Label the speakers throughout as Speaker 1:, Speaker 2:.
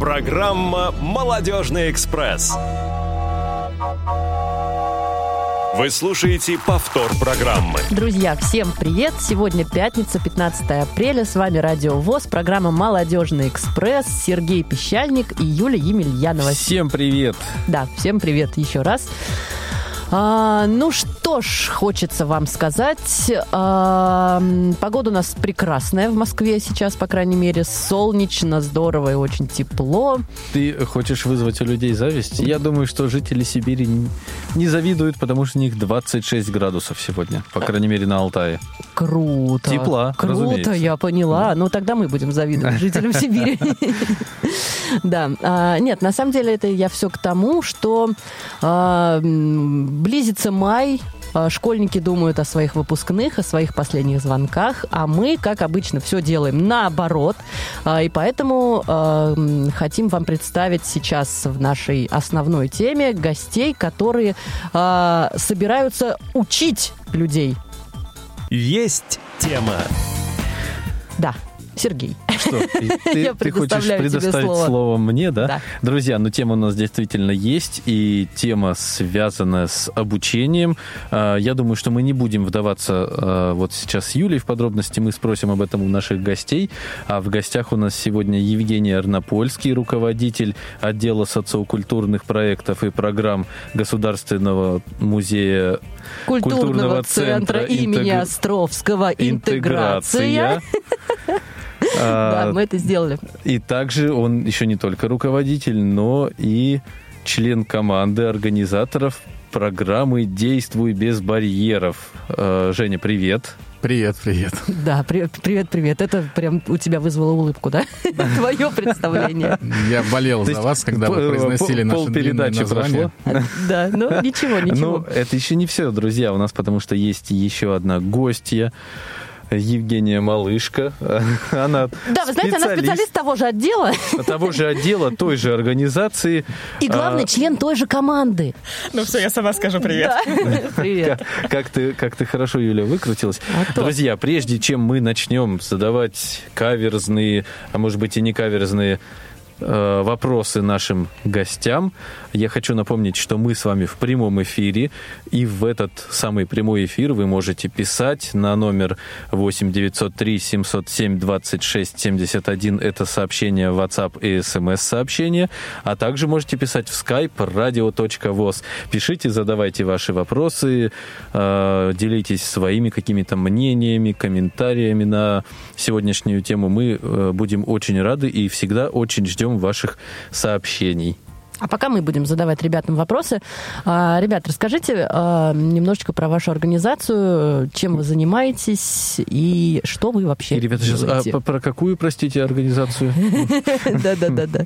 Speaker 1: Программа «Молодежный экспресс». Вы слушаете повтор программы.
Speaker 2: Друзья, всем привет! Сегодня пятница, 15 апреля. С вами Радио ВОЗ, программа «Молодежный экспресс». Сергей Пещальник и Юлия Емельянова.
Speaker 3: Всем привет!
Speaker 2: Да, всем привет еще раз. А, ну что ж, хочется вам сказать. А, погода у нас прекрасная в Москве сейчас, по крайней мере. Солнечно, здорово и очень тепло.
Speaker 3: Ты хочешь вызвать у людей зависть? Я думаю, что жители Сибири не завидуют, потому что у них 26 градусов сегодня, по крайней мере, на Алтае.
Speaker 2: Круто.
Speaker 3: Тепла,
Speaker 2: Круто,
Speaker 3: разумеется.
Speaker 2: я поняла. Ну, тогда мы будем завидовать жителям Сибири. Да. А, Нет, на самом деле это я все к тому, что а, близится май, а, Школьники думают о своих выпускных, о своих последних звонках, а мы, как обычно, все делаем наоборот. А, И поэтому а, хотим вам представить сейчас в нашей основной теме гостей, которые собираются учить людей.
Speaker 1: Есть тема.
Speaker 2: Да, Сергей.
Speaker 3: Что, ты, ты хочешь предоставить
Speaker 2: слово.
Speaker 3: слово. мне, да?
Speaker 2: Да.
Speaker 3: Друзья, ну тема у нас действительно есть, и тема связана с обучением. А, Я думаю, что мы не будем вдаваться а, вот сейчас с Юлей в подробности, мы спросим об этом у наших гостей. А в гостях у нас сегодня Евгений Арнопольский, руководитель отдела социокультурных проектов и программ Государственного музея
Speaker 2: Культурного, центра, имени
Speaker 3: интегр-
Speaker 2: Островского «Интеграция».
Speaker 3: А,
Speaker 2: Да, мы это сделали.
Speaker 3: И также он еще не только руководитель, но и член команды организаторов программы «Действуй без барьеров». Э, Женя, привет.
Speaker 4: Привет, привет.
Speaker 2: Да, привет, привет, привет. Это прям у тебя вызвало улыбку, да? Твое представление.
Speaker 4: Я болел за вас, когда вы произносили
Speaker 3: пол-
Speaker 4: наши
Speaker 3: полпередачи
Speaker 4: названия.
Speaker 3: прошло.
Speaker 2: Да, ну ничего,
Speaker 3: Ну,
Speaker 2: ничего.
Speaker 3: это еще не все, друзья, у нас, потому что есть еще одна гостья, Евгения Малышка. Она
Speaker 2: Да, вы знаете, она специалист того же отдела
Speaker 3: того же отдела, той же организации.
Speaker 2: и, главный
Speaker 3: А,
Speaker 2: член той же команды.
Speaker 5: Ну все, я сама скажу привет.
Speaker 2: Да. Привет.
Speaker 3: Как, как ты, как ты хорошо, Юля, выкрутилась.
Speaker 2: А то.
Speaker 3: Друзья, прежде чем мы начнем задавать каверзные, а может быть и не каверзные э, вопросы нашим гостям, я хочу напомнить, что мы с вами в прямом эфире, и в этот самый прямой эфир вы можете писать на номер 8 903 707 26 71. Это сообщение WhatsApp и смс-сообщение. А также можете писать в skype radio.voz. Пишите, задавайте ваши вопросы, э, делитесь своими какими-то мнениями, комментариями на сегодняшнюю тему. Мы э, будем очень рады и всегда очень ждем ваших сообщений.
Speaker 2: А пока мы будем задавать ребятам вопросы. А, Ребят, расскажите а, немножечко про вашу организацию, чем вы занимаетесь и что вы вообще
Speaker 3: И, ребята, сейчас, а,
Speaker 2: делаете.
Speaker 3: по- про какую, простите, организацию?
Speaker 2: Да-да-да-да.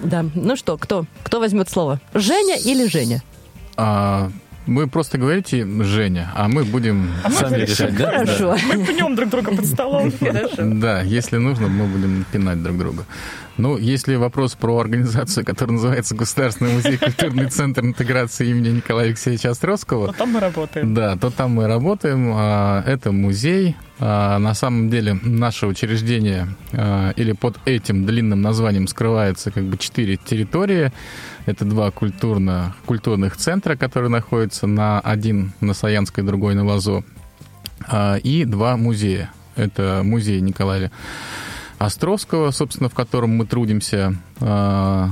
Speaker 2: Да, ну что, кто? Кто возьмет слово? Женя или Женя?
Speaker 4: А, вы просто говорите Женя, а мы будем
Speaker 3: Сами решать, да?
Speaker 2: Хорошо.
Speaker 5: Мы пнем друг друга под столом. Хорошо.
Speaker 4: Да, если нужно, мы будем пинать друг друга. Ну, если вопрос про организацию, которая называется Государственный музей культурный центр интеграции имени Николая Алексеевича Островского,
Speaker 5: Вот там мы работаем.
Speaker 4: Да, то там мы работаем. А, Это музей. А, На самом деле наше учреждение а, или под этим длинным названием скрывается как бы четыре территории. Это два культурно, культурных центра, которые находятся на один на Саянской, другой на Лазо. И два музея. Это музей Николая Островского, собственно, в котором мы трудимся а,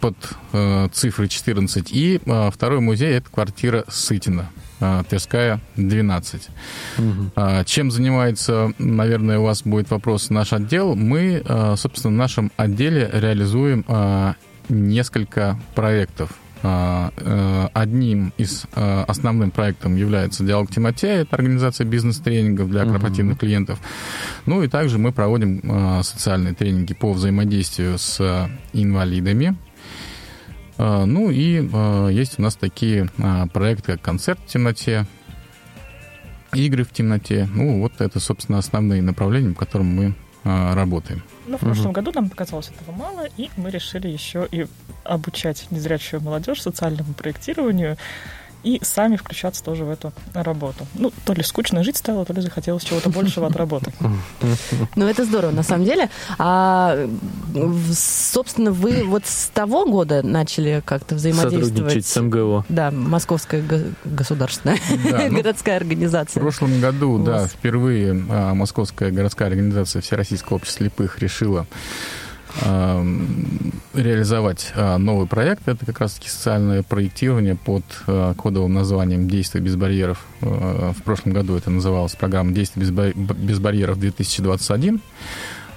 Speaker 4: под э, цифрой 14. И э, второй музей – это квартира Сытина, э, Тверская, 12. А, чем занимается, наверное, у вас будет вопрос, наш отдел? Мы, э, собственно, в нашем отделе реализуем э, несколько проектов. А, э, Одним из э, основным проектом является «Диалог в темноте». Это организация бизнес-тренингов для корпоративных клиентов. Ну и также мы проводим э, социальные тренинги по взаимодействию с инвалидами. Ну и есть у нас такие проекты, как «Концерт в темноте», «Игры в темноте». Ну вот это, собственно, основные направления, по которым мы работаем.
Speaker 5: Но в прошлом году нам показалось этого мало, и мы решили еще и обучать незрячую молодежь социальному проектированию. И сами включаться тоже в эту работу. Ну, то ли скучно жить стало, то ли захотелось чего-то большего от работы.
Speaker 2: Ну, это здорово, на самом деле. А, в- собственно, вы вот с того года начали как-то взаимодействовать?
Speaker 3: Сотрудничать с МГО.
Speaker 2: Да, Московская го- государственная
Speaker 4: Да, ну,
Speaker 2: городская
Speaker 4: В
Speaker 2: организация.
Speaker 4: прошлом году, да, впервые а, Московская городская организация Всероссийского общества слепых решила реализовать а, новый проект. Это как раз-таки социальное проектирование под а, кодовым названием «Действия без барьеров». А, В прошлом году это называлась программа «Действия без, ба- без барьеров 2021».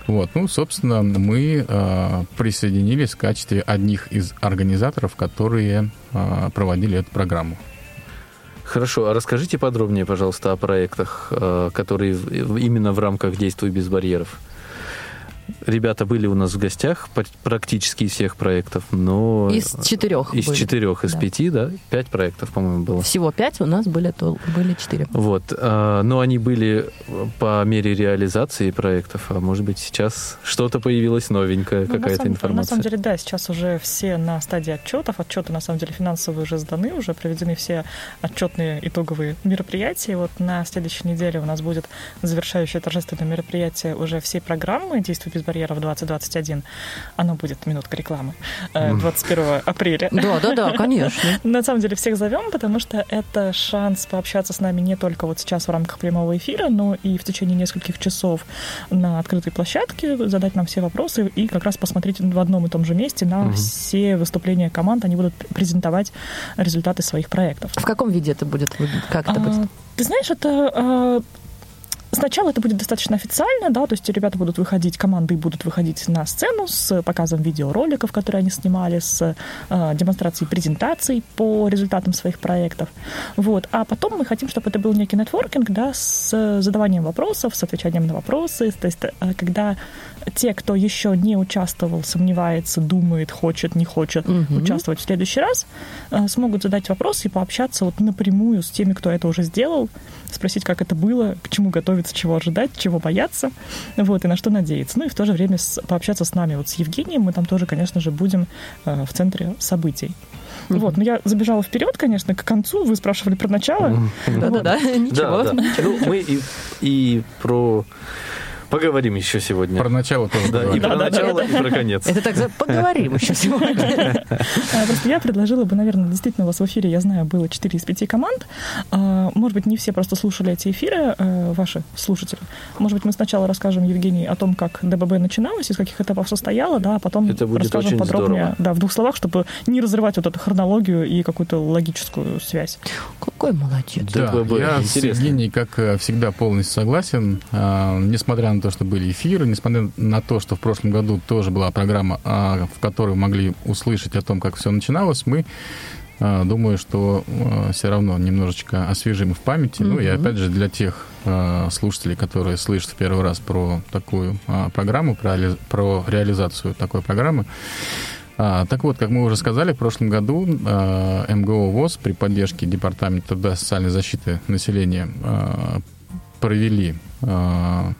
Speaker 4: Вот, ну, собственно, мы а, присоединились в качестве одних из организаторов, которые а, проводили эту программу.
Speaker 3: Хорошо, а расскажите подробнее, пожалуйста, о проектах, э, которые именно в рамках «Действуй без барьеров». Ребята были у нас в гостях практически из всех проектов, но...
Speaker 2: Из четырех
Speaker 3: Из
Speaker 2: были.
Speaker 3: четырех, из
Speaker 2: Да.
Speaker 3: пяти, да? Пять проектов, по-моему, было.
Speaker 2: Всего пять, у нас были, то, были четыре.
Speaker 3: Вот, а, но они были по мере реализации проектов, а может быть сейчас что-то появилось новенькое,
Speaker 5: Ну, на
Speaker 3: какая-то
Speaker 5: самом-
Speaker 3: информация.
Speaker 5: На самом деле, да, сейчас уже все на стадии отчетов. Отчеты, на самом деле, финансовые уже сданы, уже проведены все отчетные итоговые мероприятия. Вот на следующей неделе у нас будет завершающее торжественное мероприятие уже всей программы «Действуй без барьеров 2021». Оно будет, минутка рекламы, э, 21 апреля.
Speaker 2: Да, да, да, конечно.
Speaker 5: На самом деле всех зовем, потому что это шанс пообщаться с нами не только вот сейчас в рамках прямого эфира, но и в течение нескольких часов на открытой площадке, задать нам все вопросы и как раз посмотреть в одном и том же месте на все выступления команд. Они будут презентовать результаты своих проектов.
Speaker 2: В каком виде это будет? Как это
Speaker 5: А,
Speaker 2: будет?
Speaker 5: Ты знаешь, это а, Сначала это будет достаточно официально, да, то есть ребята будут выходить, команды будут выходить на сцену с показом видеороликов, которые они снимали, с э, демонстрацией презентаций по результатам своих проектов. Вот. А потом мы хотим, чтобы это был некий нетворкинг, да, с задаванием вопросов, с отвечанием на вопросы, то есть э, когда те, кто еще не участвовал, сомневается, думает, хочет, не хочет
Speaker 2: Мгм.
Speaker 5: участвовать в следующий раз, э, смогут задать вопросы и пообщаться вот напрямую с теми, кто это уже сделал, спросить, как это было, к чему готовиться, чего ожидать, чего бояться, вот, и на что надеяться. Ну и в то же время с- пообщаться с нами, вот с Евгением, мы там тоже, конечно же, будем э, в центре событий. Вот, но я забежала вперед, конечно, к концу. Вы спрашивали про начало.
Speaker 2: Да-да-да, ничего.
Speaker 3: Да, да. Ну, мы и, и про... Поговорим еще сегодня.
Speaker 4: Про начало тоже
Speaker 3: Да, и про начало, и про конец.
Speaker 2: Это так за- поговорим еще сегодня.
Speaker 5: А, Просто я предложила бы, наверное, действительно, у вас в эфире, я знаю, было 4 из 5 команд. А, Может быть, не все просто слушали эти эфиры, э, ваши слушатели. Может быть, мы сначала расскажем, Евгений, о том, как ДББ начиналось, из каких этапов состояло, да, а потом
Speaker 3: Это будет
Speaker 5: расскажем
Speaker 3: очень
Speaker 5: подробнее,
Speaker 3: здорово.
Speaker 5: да, в двух словах, чтобы не разрывать вот эту хронологию и какую-то логическую связь.
Speaker 2: Какой молодец.
Speaker 4: Да,
Speaker 3: ДББ,
Speaker 4: я с
Speaker 3: интересно.
Speaker 4: Евгенией, как э, всегда, полностью согласен. А, Несмотря на то, что были эфиры, несмотря на то, что в прошлом году тоже была программа, а, в которой могли услышать о том, как все начиналось, мы а, думаю, что все равно немножечко освежим в памяти. Ну и опять же для тех а, слушателей, которые слышат в первый раз про такую а, программу, про, реали- про реализацию такой программы, а, так вот, как мы уже сказали, в прошлом году а, МГО ВОЗ при поддержке Департамента труда социальной защиты населения а, провели а,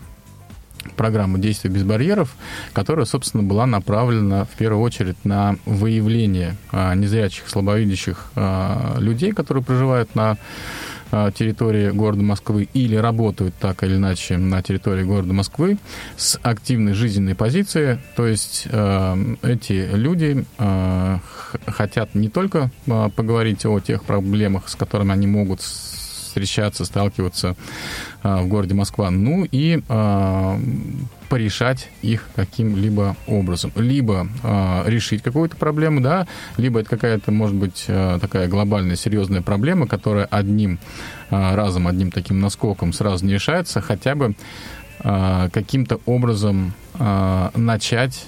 Speaker 4: программу «Действия без барьеров», которая, собственно, была направлена в первую очередь на выявление а, незрячих, слабовидящих а, людей, которые проживают на а, территории города Москвы или работают так или иначе на территории города Москвы с активной жизненной позиции. То есть э, эти люди э, хотят не только э, поговорить о тех проблемах, с которыми они могут встречаться, сталкиваться э, в городе Москва, ну и э, порешать их каким-либо образом. Либо э, решить какую-то проблему, да, либо это какая-то, может быть, такая глобальная, серьезная проблема, которая одним э, разом, одним таким наскоком сразу не решается, хотя бы э, каким-то образом э, начать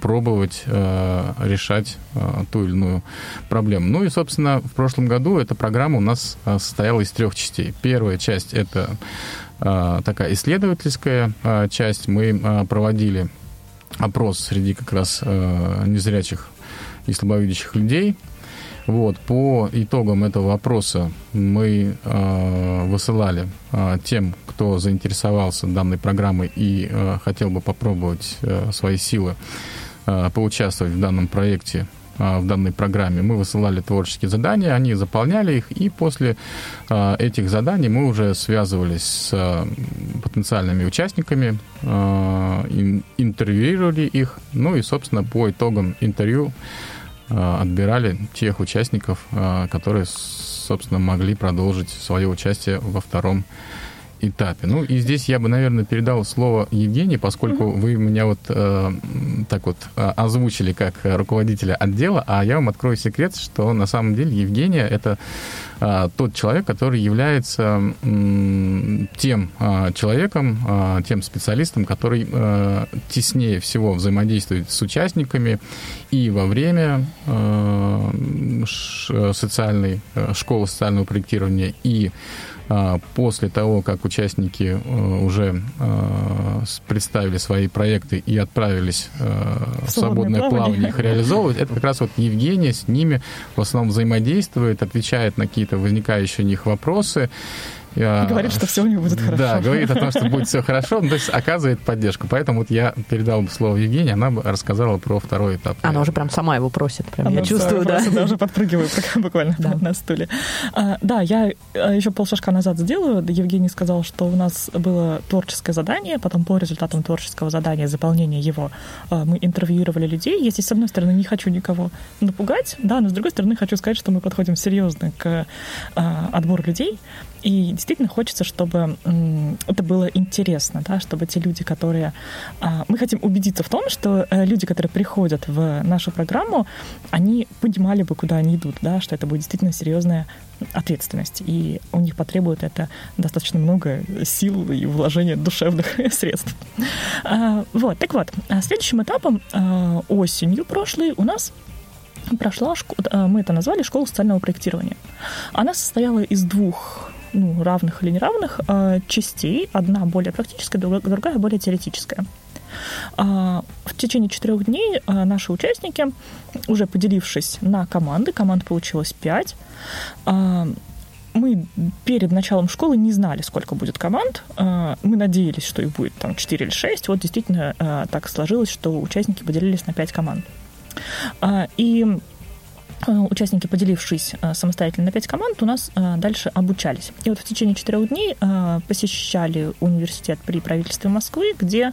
Speaker 4: пробовать э, решать э, ту или иную проблему. Ну и, собственно, в прошлом году эта программа у нас э, состояла из трех частей. Первая часть — это э, такая исследовательская э, часть. Мы э, проводили опрос среди как раз э, незрячих и слабовидящих людей. Вот, по итогам этого вопроса мы э, высылали э, тем, кто заинтересовался данной программой и э, хотел бы попробовать э, свои силы э, поучаствовать в данном проекте, а, в данной программе. Мы высылали творческие задания, они заполняли их, и после а, этих заданий мы уже связывались с потенциальными участниками, интервьюировали их, ну и, собственно, по итогам интервью отбирали тех участников, которые, собственно, могли продолжить свое участие во втором этапе. Ну и здесь я бы, наверное, передал слово Евгении, поскольку mm-hmm. вы меня вот э, так вот э, озвучили как руководителя отдела, а я вам открою секрет, что на самом деле Евгения это э, тот человек, который является э, тем э, человеком, э, тем специалистом, который э, теснее всего взаимодействует с участниками и во время э, социальной э, школы социального проектирования и после того, как участники э, уже э, представили свои проекты и отправились э, в свободное плавание. плавание их реализовывать, это как раз вот Евгения с ними в основном взаимодействует, отвечает на какие-то возникающие у них вопросы.
Speaker 5: Говорит, что все у него будет хорошо.
Speaker 4: Да, говорит о том, что будет все хорошо, ну, то есть оказывает поддержку. Поэтому вот я передал бы слово Евгении, она бы рассказала про второй этап.
Speaker 2: Она уже прям сама его просит, прям она я чувствую, да.
Speaker 5: Я уже подпрыгиваю буквально да. на стуле. А, да, я а, еще полшажка назад сделаю. Евгений сказал, что у нас было творческое задание, потом по результатам творческого задания, заполнения его, а, мы интервьюировали людей. Я здесь, с одной стороны, не хочу никого напугать, да, но с другой стороны, хочу сказать, что мы подходим серьезно к отбору людей, и действительно хочется, чтобы это было интересно, да, чтобы те люди, которые... А, мы хотим убедиться в том, что э, люди, которые приходят в нашу программу, они понимали бы, куда они идут, да, что это будет действительно серьезная ответственность, и у них потребует это достаточно много сил и вложения душевных средств. А, вот, так вот, а следующим этапом осенью прошлой у нас прошла, мы это назвали школа социального проектирования. Она состояла из двух ну, равных или неравных э, частей. Одна более практическая, другая более теоретическая. А, в течение четырех дней а, наши участники, уже поделившись на команды, команд получилось пять, мы перед началом школы не знали, сколько будет команд. Мы надеялись, что их будет там 4 или 6. Вот действительно так сложилось, что участники поделились на 5 команд. И участники, поделившись э, самостоятельно на пять команд, у нас э, дальше обучались. И вот в течение четырех дней посещали университет при правительстве Москвы, где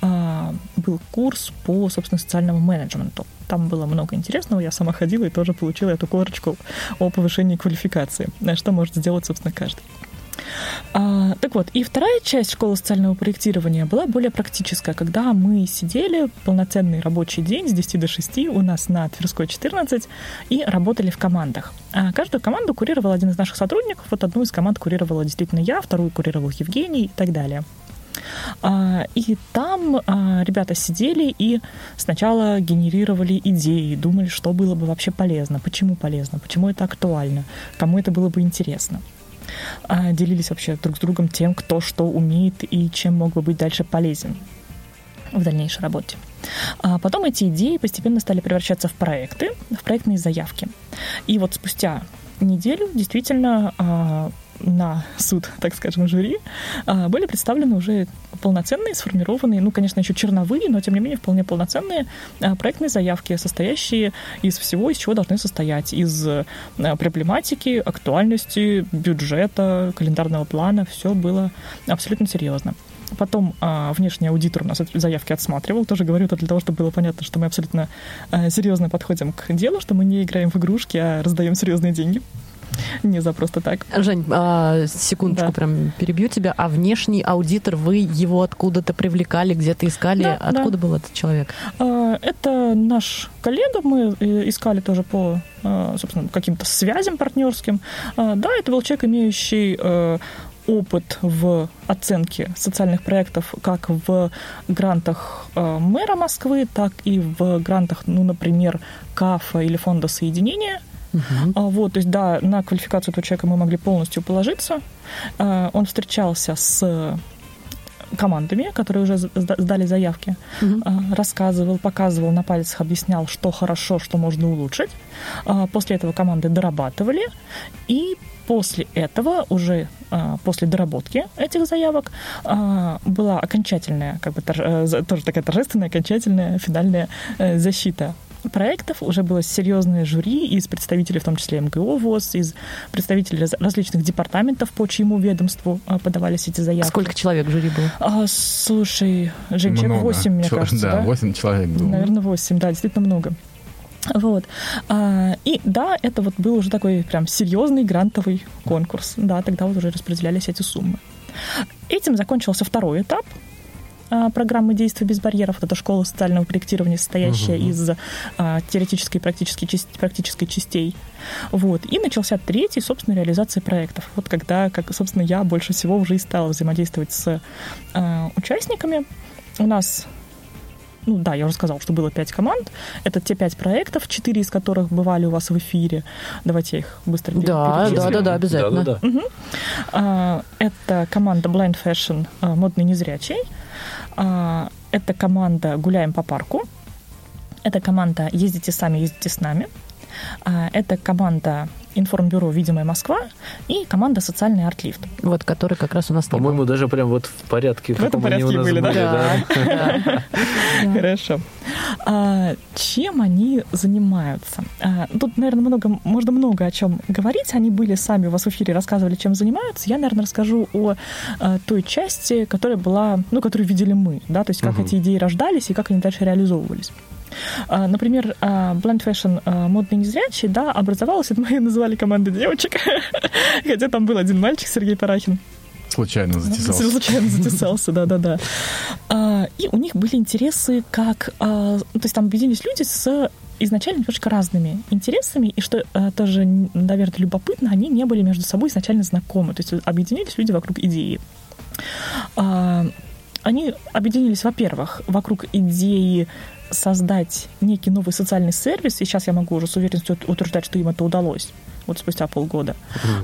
Speaker 5: был курс по, собственно, социальному менеджменту. Там было много интересного. Я сама ходила и тоже получила эту корочку о повышении квалификации, что может сделать, собственно, каждый. А, так вот, и вторая часть школы социального проектирования была более практическая, когда мы сидели полноценный рабочий день с 10 до 6 у нас на Тверской 14 и работали в командах. А каждую команду курировал один из наших сотрудников. Вот одну из команд курировала действительно я, вторую курировал Евгений и так далее. А, и там а, ребята сидели и сначала генерировали идеи, думали, что было бы вообще полезно, почему полезно, почему это актуально, кому это было бы интересно. А, делились вообще друг с другом тем, кто что умеет и чем мог бы быть дальше полезен в дальнейшей работе. А потом эти идеи постепенно стали превращаться в проекты, в проектные заявки. И вот спустя неделю действительно а, на суд, так скажем, жюри, а, были представлены уже полноценные, сформированные, ну, конечно, еще черновые, но, тем не менее, вполне полноценные а, проектные заявки, состоящие из всего, из чего должны состоять. Из а, проблематики, актуальности, бюджета, календарного плана. Все было абсолютно серьезно. Потом а, внешний аудитор у нас заявки отсматривал. Тоже говорю это для того, чтобы было понятно, что мы абсолютно а, серьезно подходим к делу, что мы не играем в игрушки, а раздаем серьезные деньги. Не за просто так.
Speaker 2: Жень, а, секундочку, да. прям перебью тебя. А внешний аудитор, вы его откуда-то привлекали, где-то искали? Да, Откуда да. был этот человек?
Speaker 5: А, это наш коллега. Мы э, искали тоже по а, собственно, каким-то связям партнерским. Да, это был человек, имеющий э, опыт в оценке социальных проектов как в грантах э, мэра Москвы, так и в грантах, ну, например, КАФа или Фонда соединения. А, вот, то есть, да, на квалификацию этого человека мы могли полностью положиться. А, он встречался с командами, которые уже сдали заявки, uh-huh. рассказывал, показывал на пальцах, объяснял, что хорошо, что можно улучшить. После этого команды дорабатывали, и после этого уже после доработки этих заявок была окончательная, как бы тоже такая торжественная, окончательная финальная э, защита проектов уже было серьезное жюри из представителей, в том числе МГО ВОЗ, из представителей различных департаментов, по чьему ведомству а, подавались эти заявки.
Speaker 2: Сколько человек в жюри было?
Speaker 5: А, слушай, Жень, человек 8, мне
Speaker 4: Чё-
Speaker 5: кажется, да?
Speaker 4: Да, 8 человек было.
Speaker 5: Наверное, 8, да, действительно много. Вот. А, и да, это вот был уже такой прям серьезный грантовый конкурс. Да, тогда вот уже распределялись эти суммы. Этим закончился второй этап программы действий без барьеров. Это школа социального проектирования, состоящая из а, теоретической и практической, части- практической частей. Вот. И начался третий, собственно, реализация проектов. Вот когда, как, собственно, я больше всего уже и стала взаимодействовать с а, участниками. У нас ну да, я уже сказала, что было пять команд. Это те пять проектов, четыре из которых бывали у вас в эфире. Давайте я их быстро
Speaker 2: Да, да, да, да, обязательно.
Speaker 3: Да-да-да.
Speaker 5: А, Это команда Blind Fashion а, «Модный незрячий». А, Это команда «Гуляем по парку». Это команда «Ездите сами, ездите с нами». А, Это команда информбюро «Видимая Москва» и команда «Социальный артлифт».
Speaker 2: Вот, который как раз у нас
Speaker 3: По-моему, даже прям вот в порядке,
Speaker 5: В этом
Speaker 3: каком они у
Speaker 5: порядке
Speaker 3: нас
Speaker 5: были, да?
Speaker 3: были,
Speaker 2: Да, да.
Speaker 5: Хорошо. А, чем они занимаются? А, тут, наверное, много, можно много о чем говорить. Они были сами у вас в эфире, рассказывали, чем занимаются. Я, наверное, расскажу о, той части, которая была, ну, которую видели мы, да, то есть как эти идеи рождались и как они дальше реализовывались. А, Например, а, Blend Fashion а, модный незрячий, да, образовалась, это мы называли командой девочек, хотя там был один мальчик, Сергей Парахин,
Speaker 4: Случайно затесался.
Speaker 5: Случайно затесался, да-да-да. И у них были интересы как... ну, То есть там объединились люди с изначально немножко разными интересами, и что а, тоже, наверное, любопытно, они не были между собой изначально знакомы. То есть объединились люди вокруг идеи. А, Они объединились, во-первых, вокруг идеи создать некий новый социальный сервис, и сейчас я могу уже с уверенностью утверждать, что им это удалось, вот спустя полгода.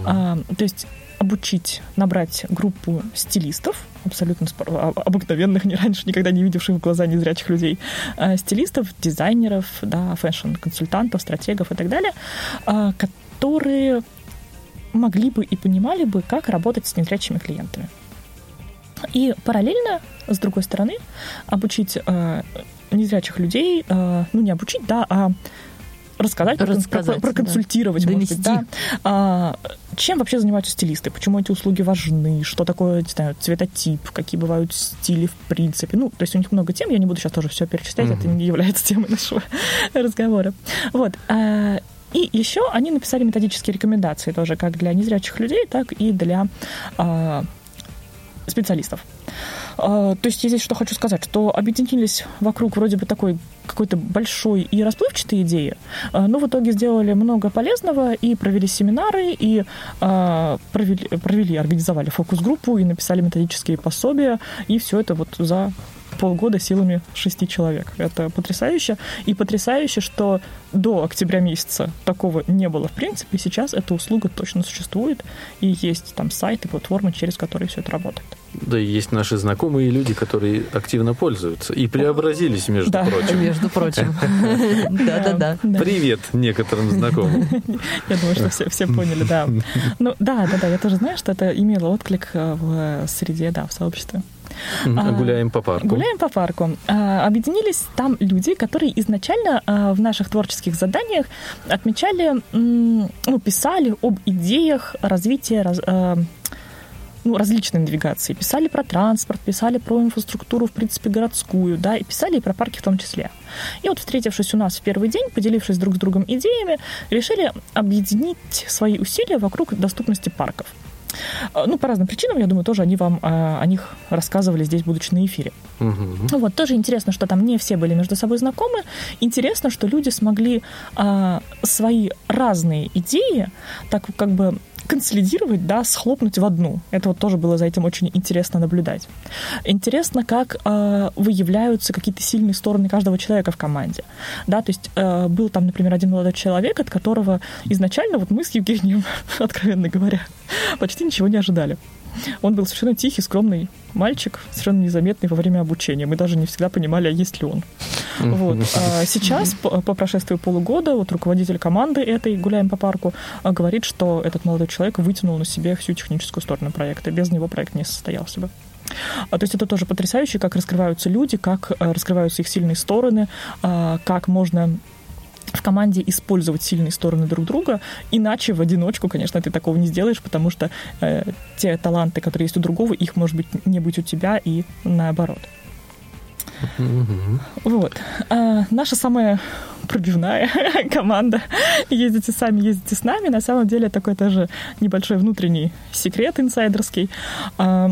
Speaker 5: А, то есть обучить, набрать группу стилистов, абсолютно а- обыкновенных, не раньше никогда не видевших в глаза незрячих людей, а, стилистов, дизайнеров, да, фэшн-консультантов, стратегов и так далее, а, которые могли бы и понимали бы, как работать с незрячими клиентами. И параллельно, с другой стороны, обучить э, незрячих людей, э, ну не обучить, да, а рассказать,
Speaker 2: Рассказать,
Speaker 5: про- проконсультировать,
Speaker 2: да.
Speaker 5: может быть,
Speaker 2: Донести.
Speaker 5: да. А, чем вообще занимаются стилисты? Почему эти услуги важны? Что такое, не знаю, цветотип? Какие бывают стили в принципе? Ну, то есть у них много тем, я не буду сейчас тоже все перечислять, это не является темой нашего разговора. Вот. а, и еще они написали методические рекомендации тоже как для незрячих людей, так и для а, специалистов. А, То есть я здесь что хочу сказать, что объединились вокруг вроде бы такой какой-то большой и расплывчатой идеи, а, но в итоге сделали много полезного и провели семинары, и а, провели, провели организовали фокус-группу, и написали методические пособия, и все это вот за полгода силами шести человек. Это потрясающе. И потрясающе, что до октября месяца такого не было в принципе. Сейчас эта услуга точно существует. И есть там сайты, платформы, через которые все это работает.
Speaker 3: Да, и есть наши знакомые люди, которые активно пользуются и преобразились, между
Speaker 5: Да.
Speaker 3: прочим.
Speaker 2: Между прочим. Да-да-да.
Speaker 5: Да.
Speaker 3: Привет некоторым знакомым.
Speaker 5: Я думаю, что все, поняли, да. Ну, да, да, да, я тоже знаю, что это имело отклик э, в среде, да, в сообществе. А,
Speaker 3: Гуляем по парку.
Speaker 5: Гуляем по парку. А, Объединились там люди, которые изначально а, в наших творческих заданиях отмечали, ну, писали об идеях развития раз- ну, различной навигации. Писали про транспорт, писали про инфраструктуру, в принципе, городскую, да, и писали и про парки в том числе. И вот, встретившись у нас в первый день, поделившись друг с другом идеями, решили объединить свои усилия вокруг доступности парков. А, Ну, по разным причинам, я думаю, тоже они вам а, о них рассказывали здесь, будучи на эфире. Ну Вот, тоже интересно, что там не все были между собой знакомы. Интересно, что люди смогли а, свои разные идеи так как бы консолидировать, да, схлопнуть в одну. Это вот тоже было за этим очень интересно наблюдать. Интересно, как а, выявляются какие-то сильные стороны каждого человека в команде. Да, то есть а, был там, например, один молодой человек, от которого изначально вот мы с Евгением, откровенно говоря, почти ничего не ожидали. Он был совершенно тихий, скромный мальчик, совершенно незаметный во время обучения. Мы даже не всегда понимали, а есть ли он. Вот. А сейчас, по, по прошествии полугода, вот руководитель команды этой «Гуляем по парку» а, говорит, что этот молодой человек вытянул на себе всю техническую сторону проекта. Без него проект не состоялся бы. А, то есть это тоже потрясающе, как раскрываются люди, как а, раскрываются их сильные стороны, а, как можно команде использовать сильные стороны друг друга, иначе в одиночку, конечно, ты такого не сделаешь, потому что э, те таланты, которые есть у другого, их может быть не быть у тебя и наоборот. Вот. А, наша самая пробивная команда. Ездите сами, ездите с нами. На самом деле такой тоже небольшой внутренний секрет инсайдерский. А,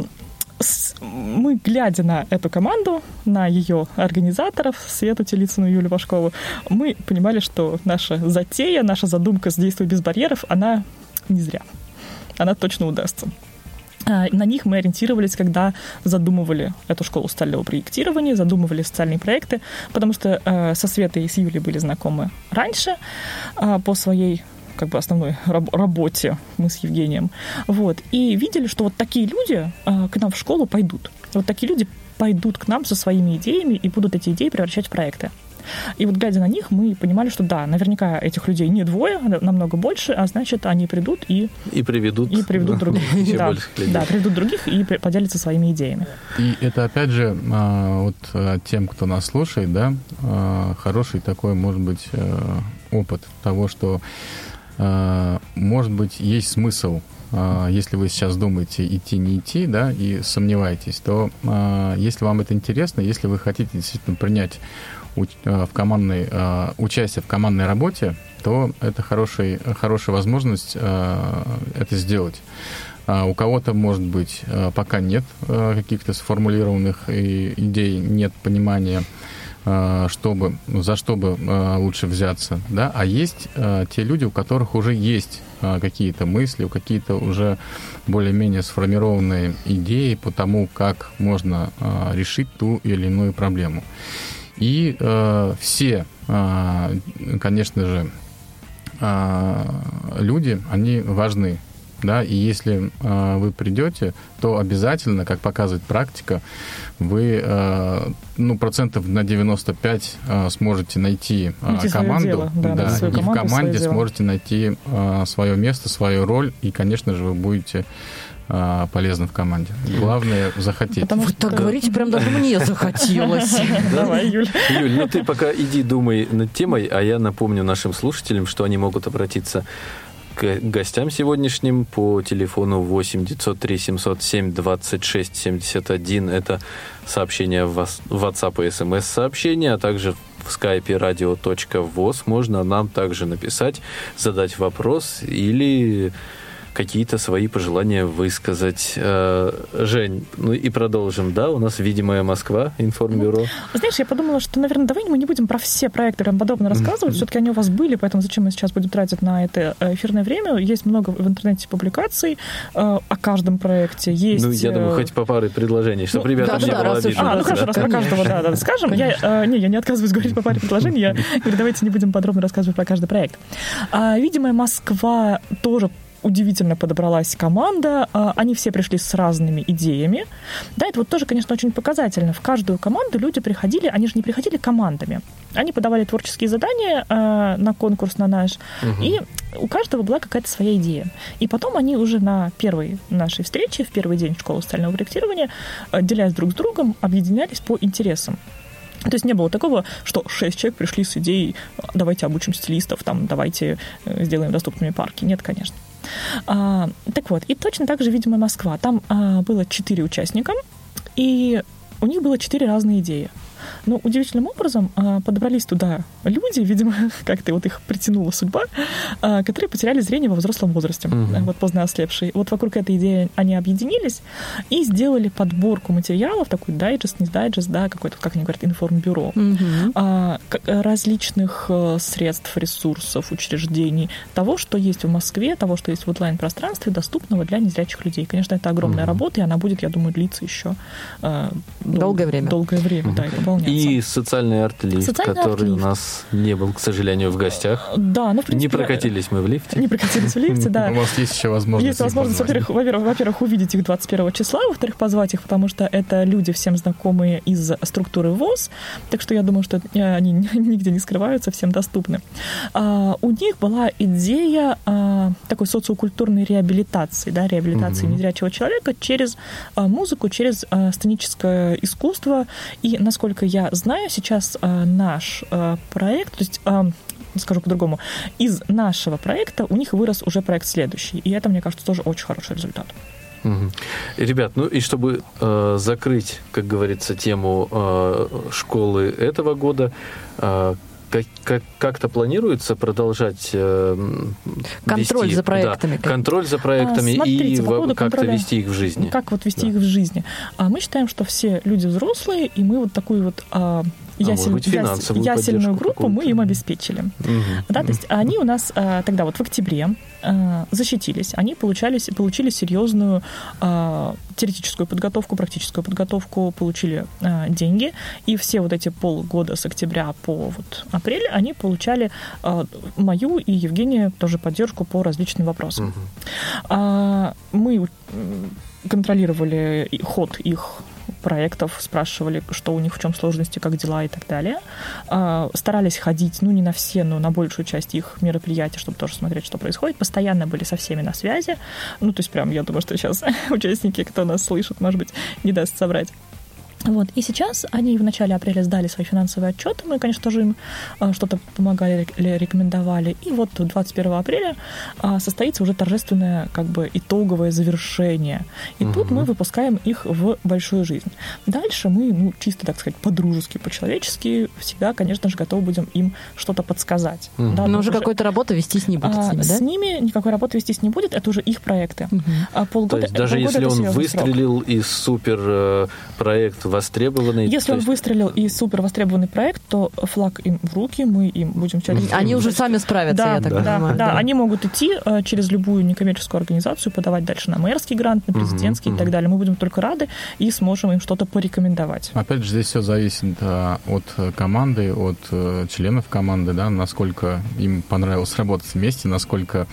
Speaker 5: мы, глядя на эту команду, на ее организаторов, Свету Телицыну и Юлю Вашкову, мы понимали, что наша затея, наша задумка с «Действуй без барьеров», она не зря. Она точно удастся. А, на них мы ориентировались, когда задумывали эту школу стального проектирования, задумывали социальные проекты, потому что э, со Светой и с Юлей были знакомы раньше э, по своей как бы основной раб- работе мы с Евгением. Вот. И видели, что вот такие люди э, к нам в школу пойдут. Вот такие люди пойдут к нам со своими идеями и будут эти идеи превращать в проекты. И вот глядя на них, мы понимали, что да, наверняка этих людей не двое, а намного больше, а значит, они придут и...
Speaker 3: И приведут.
Speaker 5: И приведут других. Да, да, приведут других и поделятся своими идеями.
Speaker 4: И это, опять же, а, вот тем, кто нас слушает, да, хороший такой, может быть, опыт того, что, может быть, есть смысл если вы сейчас думаете идти, не идти, да, и сомневаетесь, то если вам это интересно, если вы хотите действительно принять Э, в командной, э, участие в командной работе, то это хороший, хорошая возможность э, это сделать. А у кого-то, может быть, пока нет каких-то сформулированных идей, нет понимания, чтобы, за что бы лучше взяться, да, а есть те люди, у которых уже есть какие-то мысли, какие-то уже более-менее сформированные идеи по тому, как можно решить ту или иную проблему. И э, все, э, конечно же, э, люди, они важны. Да, и если э, вы придете, то обязательно, как показывает практика, вы э, ну, процентов на 95 э, сможете найти, э, команду, дело, да, да, и команду, в команде сможете найти э, свое место, свою роль, и, конечно же, вы будете а, полезно в команде. Главное захотеть.
Speaker 2: Потому Вы так говорите, прям даже мне захотелось.
Speaker 5: Давай, Юль.
Speaker 3: Юль, ну ты пока иди думай над темой, а я напомню нашим слушателям, что они могут обратиться к гостям сегодняшним по телефону 8 903 707 26 71. Это сообщение в WhatsApp и смс-сообщение, а также в скайпе radio.voz. Можно нам также написать, задать вопрос или какие-то свои пожелания высказать. Э, Жень, ну и продолжим, да? У нас «Видимая Москва», информбюро.
Speaker 5: Знаешь, я подумала, что, наверное, давай мы не будем про все проекты прям подробно рассказывать. Все-таки они у вас были, поэтому зачем мы сейчас будем тратить на это э, эфирное время? Есть много в интернете публикаций э, о каждом проекте. Есть...
Speaker 3: Ну, я думаю, хоть по паре предложений, чтобы ну, ребятам
Speaker 5: да,
Speaker 3: не
Speaker 5: да,
Speaker 3: было обидно.
Speaker 5: А, ну хорошо, раз про каждого, да, да, скажем. Я, не, я не отказываюсь говорить по паре предложений. Я говорю, давайте не будем подробно рассказывать про каждый проект. А, видимая Москва тоже удивительно подобралась команда. А, они все пришли с разными идеями. Да, это вот тоже, конечно, очень показательно. В каждую команду люди приходили, они же не приходили командами. Они подавали творческие задания э, на конкурс на наш, угу. и у каждого была какая-то своя идея. И потом они уже на первой нашей встрече, в первый день школы социального проектирования, э, делясь друг с другом, объединялись по интересам. То есть не было такого, что шесть человек пришли с идеей, давайте обучим стилистов, там, давайте э, сделаем доступными парки. Нет, конечно. А, так вот, и точно так же, видимо, Москва. Там а, было четыре участника, и у них было четыре разные идеи. Но удивительным образом а, подобрались туда люди, видимо, как-то вот их притянула судьба, а, которые потеряли зрение во взрослом возрасте, угу. вот поздно ослепшие. Вот вокруг этой идеи они объединились и сделали подборку материалов, такой дайджест, не дайджест, да, какой-то, как они говорят, информбюро, угу. различных э, средств, ресурсов, учреждений, того, что есть в Москве, того, что есть в онлайн-пространстве, доступного для незрячих людей. Конечно, это огромная угу. работа, и она будет, я думаю, длиться еще
Speaker 2: э, долгое время.
Speaker 5: Долгое время, угу. да,
Speaker 3: выполняться. И социальный арт-лифт, социальный который арт-лифт. у нас не был, к сожалению, в гостях.
Speaker 5: Да, ну, в принципе...
Speaker 3: Не прокатились мы в лифте.
Speaker 5: Не прокатились в лифте, да.
Speaker 4: У вас есть еще возможность
Speaker 5: Есть возможность, во-первых, во-первых, увидеть их 21 числа, во-вторых, позвать их, потому что это люди всем знакомые из структуры ВОЗ, так что я думаю, что они нигде не скрываются, всем доступны. А, у них была идея а, такой социокультурной реабилитации, да, реабилитации незрячего человека через а, музыку, через а, сценическое искусство. И, насколько я знаю, сейчас а, наш а, проект, то есть а, скажу по-другому, из нашего проекта у них вырос уже проект следующий. И это, мне кажется, тоже очень хороший результат.
Speaker 3: Ребят, ну и чтобы э, закрыть, как говорится, тему э, школы этого года, э, как, как, как-то планируется продолжать э,
Speaker 2: контроль
Speaker 3: вести,
Speaker 2: за проектами?
Speaker 3: Да, контроль за проектами
Speaker 5: а, смотрите,
Speaker 3: и
Speaker 5: по
Speaker 3: как-то
Speaker 5: контроля,
Speaker 3: вести их в жизни.
Speaker 5: Как вот вести
Speaker 3: да.
Speaker 5: их в жизни? А мы считаем, что все люди взрослые, и мы вот такую вот а, ясель,
Speaker 3: быть,
Speaker 5: яс, ясельную группу мы им обеспечили.
Speaker 3: Угу.
Speaker 5: Да, то есть они у нас а, тогда вот в октябре а, защитились, они получали, получили серьезную а, теоретическую подготовку, практическую подготовку, получили а, деньги, и все вот эти полгода с октября по вот апрель они получали а, мою и Евгения тоже поддержку по различным вопросам.
Speaker 3: Угу.
Speaker 5: А, мы контролировали ход их проектов, спрашивали, что у них, в чем сложности, как дела и так далее. А, старались ходить, ну, не на все, но на большую часть их мероприятий, чтобы тоже смотреть, что происходит. Постоянно были со всеми на связи. Ну, то есть прям, я думаю, что сейчас участники, кто нас слышит, может быть, не даст собрать. Вот. И сейчас они в начале апреля сдали свои финансовые отчеты. Мы, конечно, тоже им а, что-то помогали или рекомендовали. И вот 21 апреля а, состоится уже торжественное как бы итоговое завершение. И угу. тут мы выпускаем их в большую жизнь. Дальше мы, ну, чисто, так сказать, по-дружески, по-человечески всегда, конечно же, готовы будем им что-то подсказать.
Speaker 2: Угу. Да, Но уже какой-то работы вестись не будет а, с ними, да?
Speaker 5: С ними никакой работы вестись не будет. Это уже их проекты.
Speaker 2: Угу.
Speaker 5: А полгода,
Speaker 3: То есть даже
Speaker 5: полгода
Speaker 3: если он выстрелил
Speaker 5: срок.
Speaker 3: из супер э, востребованный.
Speaker 5: Если он
Speaker 3: есть...
Speaker 5: выстрелил и супер востребованный проект, то флаг им в руки, мы им будем
Speaker 2: через... Они уже сами справятся,
Speaker 5: да,
Speaker 2: я так
Speaker 5: да,
Speaker 2: понимаю.
Speaker 5: Да, да, они могут идти э, через любую некоммерческую организацию, подавать дальше на мэрский грант, на президентский и так далее. Мы будем только рады и сможем им что-то порекомендовать.
Speaker 4: Опять же, здесь все зависит да, от команды, от э, членов команды, да, насколько им понравилось работать вместе, насколько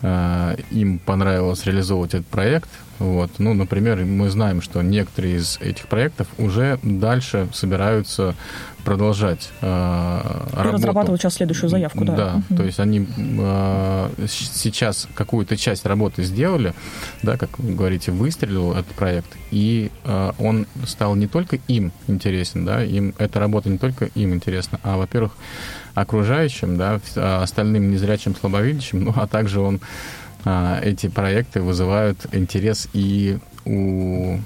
Speaker 4: э, им понравилось реализовывать этот проект. Вот. Ну, например, мы знаем, что некоторые из этих проектов уже дальше собираются продолжать э, работу.
Speaker 5: разрабатывать сейчас следующую заявку, да.
Speaker 4: Да, угу. то есть они э, сейчас какую-то часть работы сделали, да, как вы говорите, выстрелил этот проект, и э, он стал не только им интересен, да, им эта работа не только им интересна, а, во-первых, окружающим, да, остальным незрячим, слабовидящим, ну, а также он эти проекты вызывают интерес и у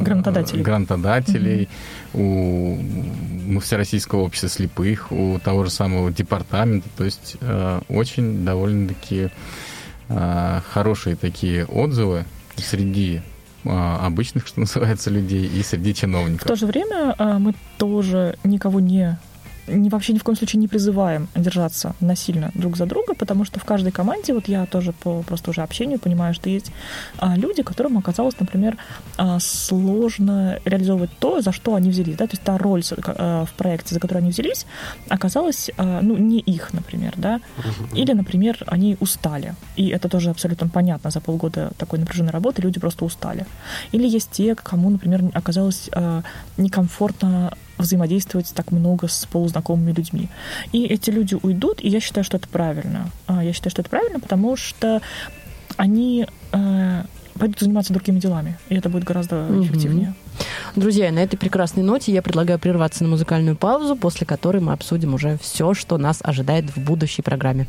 Speaker 5: грантодателей,
Speaker 4: грантодателей угу. у Всероссийского общества слепых, у того же самого департамента. То есть очень довольно-таки хорошие такие отзывы среди обычных, что называется, людей и среди чиновников.
Speaker 5: В то же время мы тоже никого не ни, вообще ни в коем случае не призываем держаться насильно друг за друга, потому что в каждой команде, вот я тоже по просто уже общению понимаю, что есть а, люди, которым оказалось, например, а, сложно реализовывать то, за что они взялись, да, то есть та роль а, в проекте, за которую они взялись, оказалась, а, ну, не их, например, да, или, например, они устали, и это тоже абсолютно понятно, за полгода такой напряженной работы люди просто устали. Или есть те, кому, например, оказалось а, некомфортно взаимодействовать так много с полузнакомыми людьми. И эти люди уйдут, и я считаю, что это правильно. А, я считаю, что это правильно, потому что они э, пойдут заниматься другими делами, и это будет гораздо эффективнее.
Speaker 2: Друзья, на этой прекрасной ноте я предлагаю прерваться на музыкальную паузу, после которой мы обсудим уже все, что нас ожидает в будущей программе.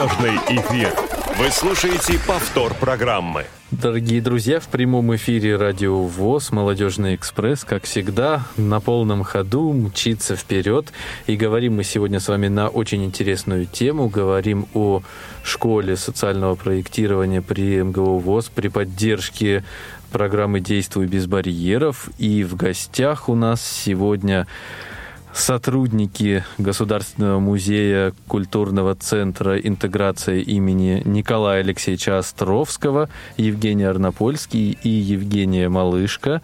Speaker 1: Молодежный эфир. Вы слушаете повтор программы.
Speaker 3: Дорогие друзья, в прямом эфире Радио ВОЗ, Молодежный экспресс, как всегда, на полном ходу, мчится вперед. И говорим мы сегодня с вами на очень интересную тему. Говорим о школе социального проектирования при МГУ ВОЗ при поддержке программы «Действуй без барьеров». И в гостях у нас сегодня сотрудники Государственного музея культурного центра интеграция имени Николая Алексеевича Островского, Евгений Арнопольский и Евгения Малышка.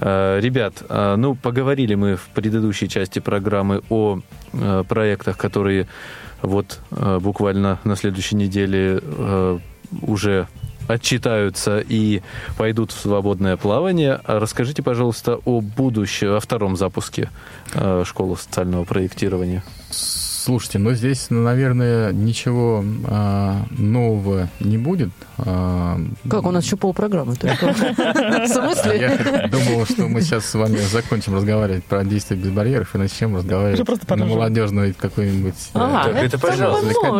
Speaker 3: Э, ребят, э, ну, поговорили мы в предыдущей части программы о э, проектах, которые вот буквально на следующей неделе уже отчитаются и пойдут в свободное плавание. А расскажите, пожалуйста, о будущем, о втором запуске э, школы социального проектирования.
Speaker 4: Слушайте, ну здесь, наверное, ничего а, нового не будет.
Speaker 2: Как, у нас еще полпрограммы. В смысле?
Speaker 4: Я думал, что мы сейчас с вами закончим разговаривать про действия без барьеров и начнем разговаривать на молодежную какой-нибудь...
Speaker 2: А, это, пожалуйста.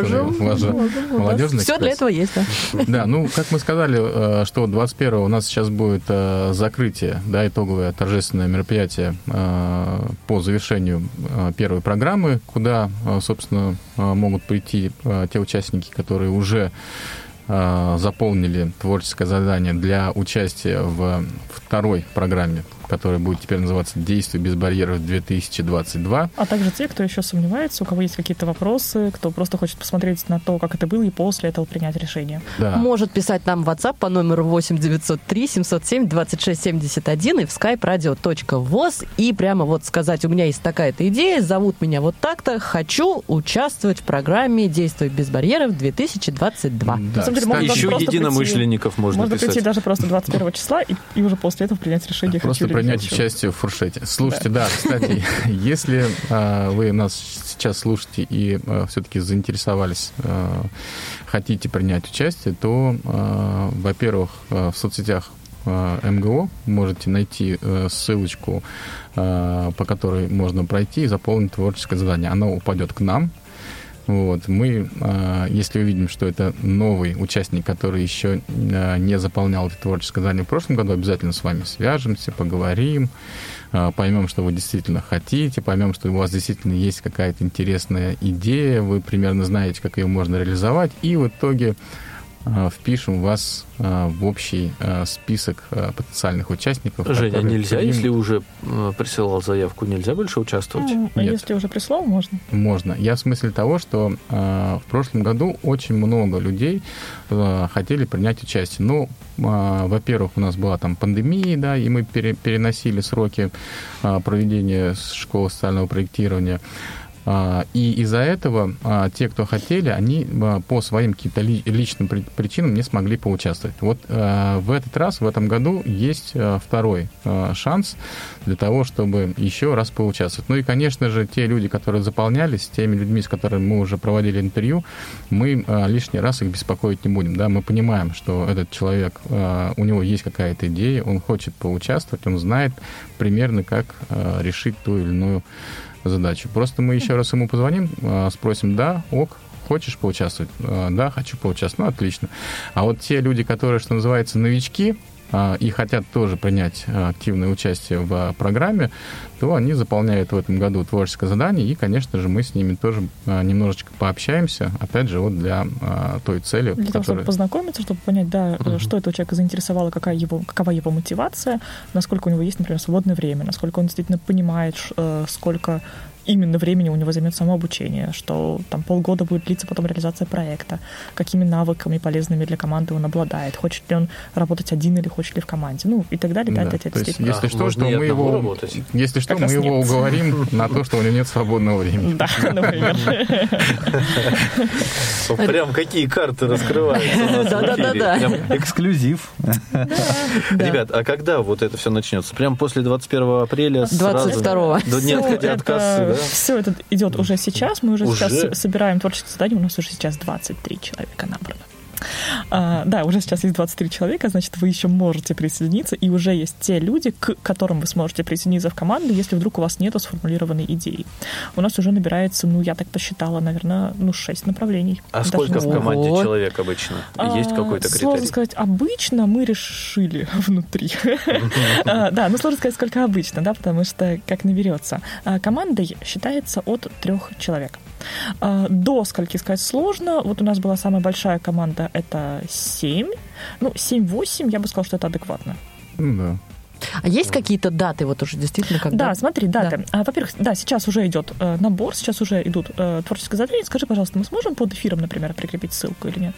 Speaker 2: Молодежный Все для этого есть, да.
Speaker 4: Да, ну, как мы сказали, э, что 21 у нас сейчас будет э, закрытие, да, итоговое торжественное мероприятие э, по завершению первой программы, куда собственно, могут прийти те участники, которые уже заполнили творческое задание для участия в второй программе который будет теперь называться «Действие без барьеров 2022».
Speaker 5: А также те, кто еще сомневается, у кого есть какие-то вопросы, кто просто хочет посмотреть на то, как это было, и после этого принять решение.
Speaker 2: Да. Может писать нам в WhatsApp по номеру 8 903 707 26 71 и в skype radio.voz и прямо вот сказать, у меня есть такая-то идея, зовут меня вот так-то, хочу участвовать в программе «Действие без барьеров 2022». Да.
Speaker 3: Деле, можно Еще единомышленников прийти, можно,
Speaker 5: можно
Speaker 3: писать.
Speaker 5: прийти даже просто 21 числа и, и уже после этого принять решение,
Speaker 4: просто
Speaker 5: хочу
Speaker 4: принять участие в фуршете. Слушайте, да, кстати, если а, вы нас сейчас слушаете и а, все-таки заинтересовались, а, хотите принять участие, то, во-первых, в соцсетях МГО можете найти э, ссылочку, по которой можно пройти и заполнить творческое задание. Оно упадет к нам, вот. Мы, если увидим, что это новый участник, который еще не заполнял это творческое задание в прошлом году, обязательно с вами свяжемся, поговорим, поймем, что вы действительно хотите, поймем, что у вас действительно есть какая-то интересная идея, вы примерно знаете, как ее можно реализовать, и в итоге впишем вас э, в общий э, список потенциальных участников.
Speaker 3: Женя, нельзя, примут... если уже присылал заявку, нельзя больше участвовать? Ну,
Speaker 5: Нет. Если уже прислал, можно?
Speaker 4: Можно. Я в смысле того, что в прошлом году очень много людей хотели принять участие. Ну, во-первых, у нас была там пандемия, да, и мы переносили сроки проведения школы социального проектирования. А, и из-за этого а, те, кто хотели, они а, по своим каким-то личным причинам не смогли поучаствовать. Вот в этот раз, в этом году, есть второй шанс для того, чтобы еще раз поучаствовать. Ну и, конечно же, те люди, которые заполнялись, теми людьми, с которыми мы уже проводили интервью, мы лишний раз их беспокоить не будем. Да? Мы понимаем, что этот человек, у него есть какая-то идея, он хочет поучаствовать, он знает примерно, как решить ту или иную задачу. Просто мы еще раз ему позвоним, а, спросим, да, ок, хочешь поучаствовать? А, да, хочу поучаствовать. Ну, отлично. А вот те люди, которые, что называется, новички, и хотят тоже принять активное участие в программе, то они заполняют в этом году творческое задание, и, конечно же, мы с ними тоже немножечко пообщаемся, опять же, вот для той цели.
Speaker 5: Для которой... того, чтобы познакомиться, чтобы понять, да, uh-huh. что этого человека заинтересовало, какая его, какова его мотивация, насколько у него есть, например, свободное время, насколько он действительно понимает, э, сколько именно времени у него займет само обучение, что там полгода будет длиться потом реализация проекта, какими навыками полезными для команды он обладает, хочет ли он работать один или хочет ли в команде, ну и так далее. Да,
Speaker 4: то есть, если что, что мы его, работать. если что, мы его нет. уговорим на то, что у него нет свободного времени.
Speaker 5: Да, например.
Speaker 3: Прям какие карты раскрываются у нас в эфире. эксклюзив. Ребят, а когда вот это все начнется? Прям после 21 апреля?
Speaker 2: 22.
Speaker 3: Нет, хотя отказ
Speaker 5: все это идет уже сейчас. Мы уже, уже? сейчас собираем творческое задание. У нас уже сейчас 23 человека набрано. А, да, уже сейчас есть 23 человека, значит, вы еще можете присоединиться, и уже есть те люди, к которым вы сможете присоединиться в команду, если вдруг у вас нет сформулированной идеи. У нас уже набирается, ну, я так посчитала, наверное, ну, 6 направлений.
Speaker 3: А
Speaker 5: Даже
Speaker 3: сколько в команде
Speaker 2: Вот.
Speaker 3: человек обычно? Есть
Speaker 5: А,
Speaker 3: какой-то
Speaker 5: Сложно
Speaker 3: критерий?
Speaker 5: сказать, обычно мы решили внутри. А, Да, ну сложно сказать, сколько обычно, да, потому что как наберется. А, Командой считается от трех человек. А, До скольки сказать сложно. Вот у нас была самая большая команда, это 7. Ну, 7-8, я бы сказала, что это адекватно.
Speaker 4: Ну да.
Speaker 2: А есть какие-то даты, вот уже действительно, когда...
Speaker 5: Да, смотри, даты. А, Во-первых, да, сейчас уже идет э, набор, сейчас уже идут э, творческие задания. Скажи, пожалуйста, мы сможем под эфиром, например, прикрепить ссылку или нет?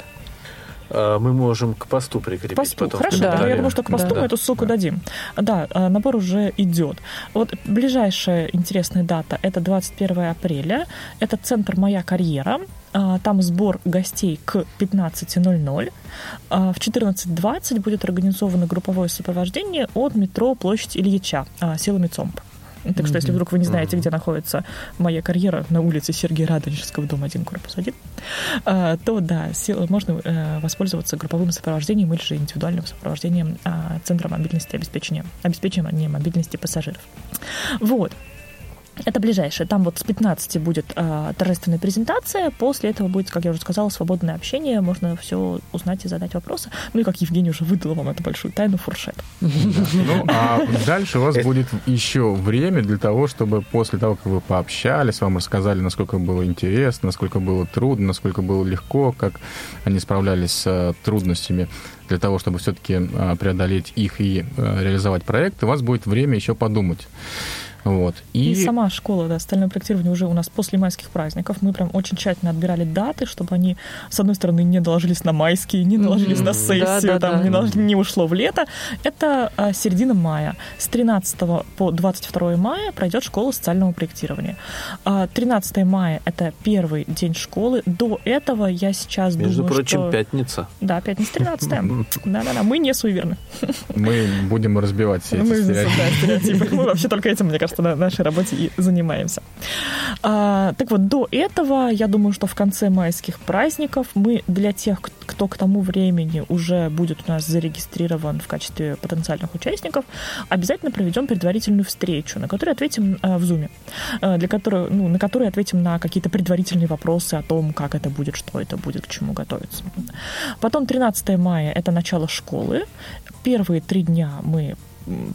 Speaker 3: А, Мы можем к посту прикрепить.
Speaker 5: К посту.
Speaker 3: потом
Speaker 5: Хорошо,
Speaker 2: Да.
Speaker 5: я думаю, что к посту
Speaker 3: Да.
Speaker 5: мы эту ссылку
Speaker 3: Да.
Speaker 5: дадим. Да, э, набор уже идет. Вот ближайшая интересная дата – это 21 апреля. Это центр «Моя карьера». А, Там сбор гостей к 15.00. А, В 14.20 будет организовано групповое сопровождение от метро Площадь Ильича силами ЦОМП. Так что, если вдруг вы не знаете, где находится моя карьера на улице Сергея Радонежского, дом 1, корпус 1, а, то да, можно э, воспользоваться групповым сопровождением или же индивидуальным сопровождением а, Центра мобильности и обеспечения, обеспечения мобильности пассажиров. Вот. Это ближайшее. Там вот с 15 будет а, торжественная презентация. После этого будет, как я уже сказала, свободное общение. Можно все узнать и задать вопросы. Ну и как Евгений уже выдала вам эту большую тайну, фуршет.
Speaker 4: Ну, а дальше у вас будет еще время для того, чтобы после того, как вы пообщались, вам рассказали, насколько было интересно, насколько было трудно, насколько было легко, как они справлялись с э, трудностями для того, чтобы все-таки преодолеть их и э, реализовать проект, у вас будет время еще подумать. Вот.
Speaker 5: И,
Speaker 4: И,
Speaker 5: сама школа, да, остальное проектирование уже у нас после майских праздников. Мы прям очень тщательно отбирали даты, чтобы они, с одной стороны, не доложились на майские, не доложились
Speaker 2: Мгм.
Speaker 5: на сессию,
Speaker 2: Да, да,
Speaker 5: там,
Speaker 2: да.
Speaker 5: Не, долож- не ушло в лето. Это а, середина мая. С 13 по 22 мая пройдет школа социального проектирования. А, 13 мая – это первый день школы. До этого я сейчас
Speaker 3: Между
Speaker 5: думаю,
Speaker 3: прочим,
Speaker 5: что...
Speaker 3: пятница.
Speaker 5: Да, пятница 13 Да-да-да, мы не суеверны.
Speaker 4: мы будем разбивать все эти стереотипы.
Speaker 5: Мы вообще только этим, мне кажется, на нашей работе и занимаемся. А, так вот, до этого, я думаю, что в конце майских праздников мы для тех, кто к тому времени уже будет у нас зарегистрирован в качестве потенциальных участников, обязательно проведем предварительную встречу, на которой ответим а, в Zoom, а, для которой, ну, на которой ответим на какие-то предварительные вопросы о том, как это будет, что это будет, к чему готовиться. Потом 13 мая – это начало школы. Первые три дня мы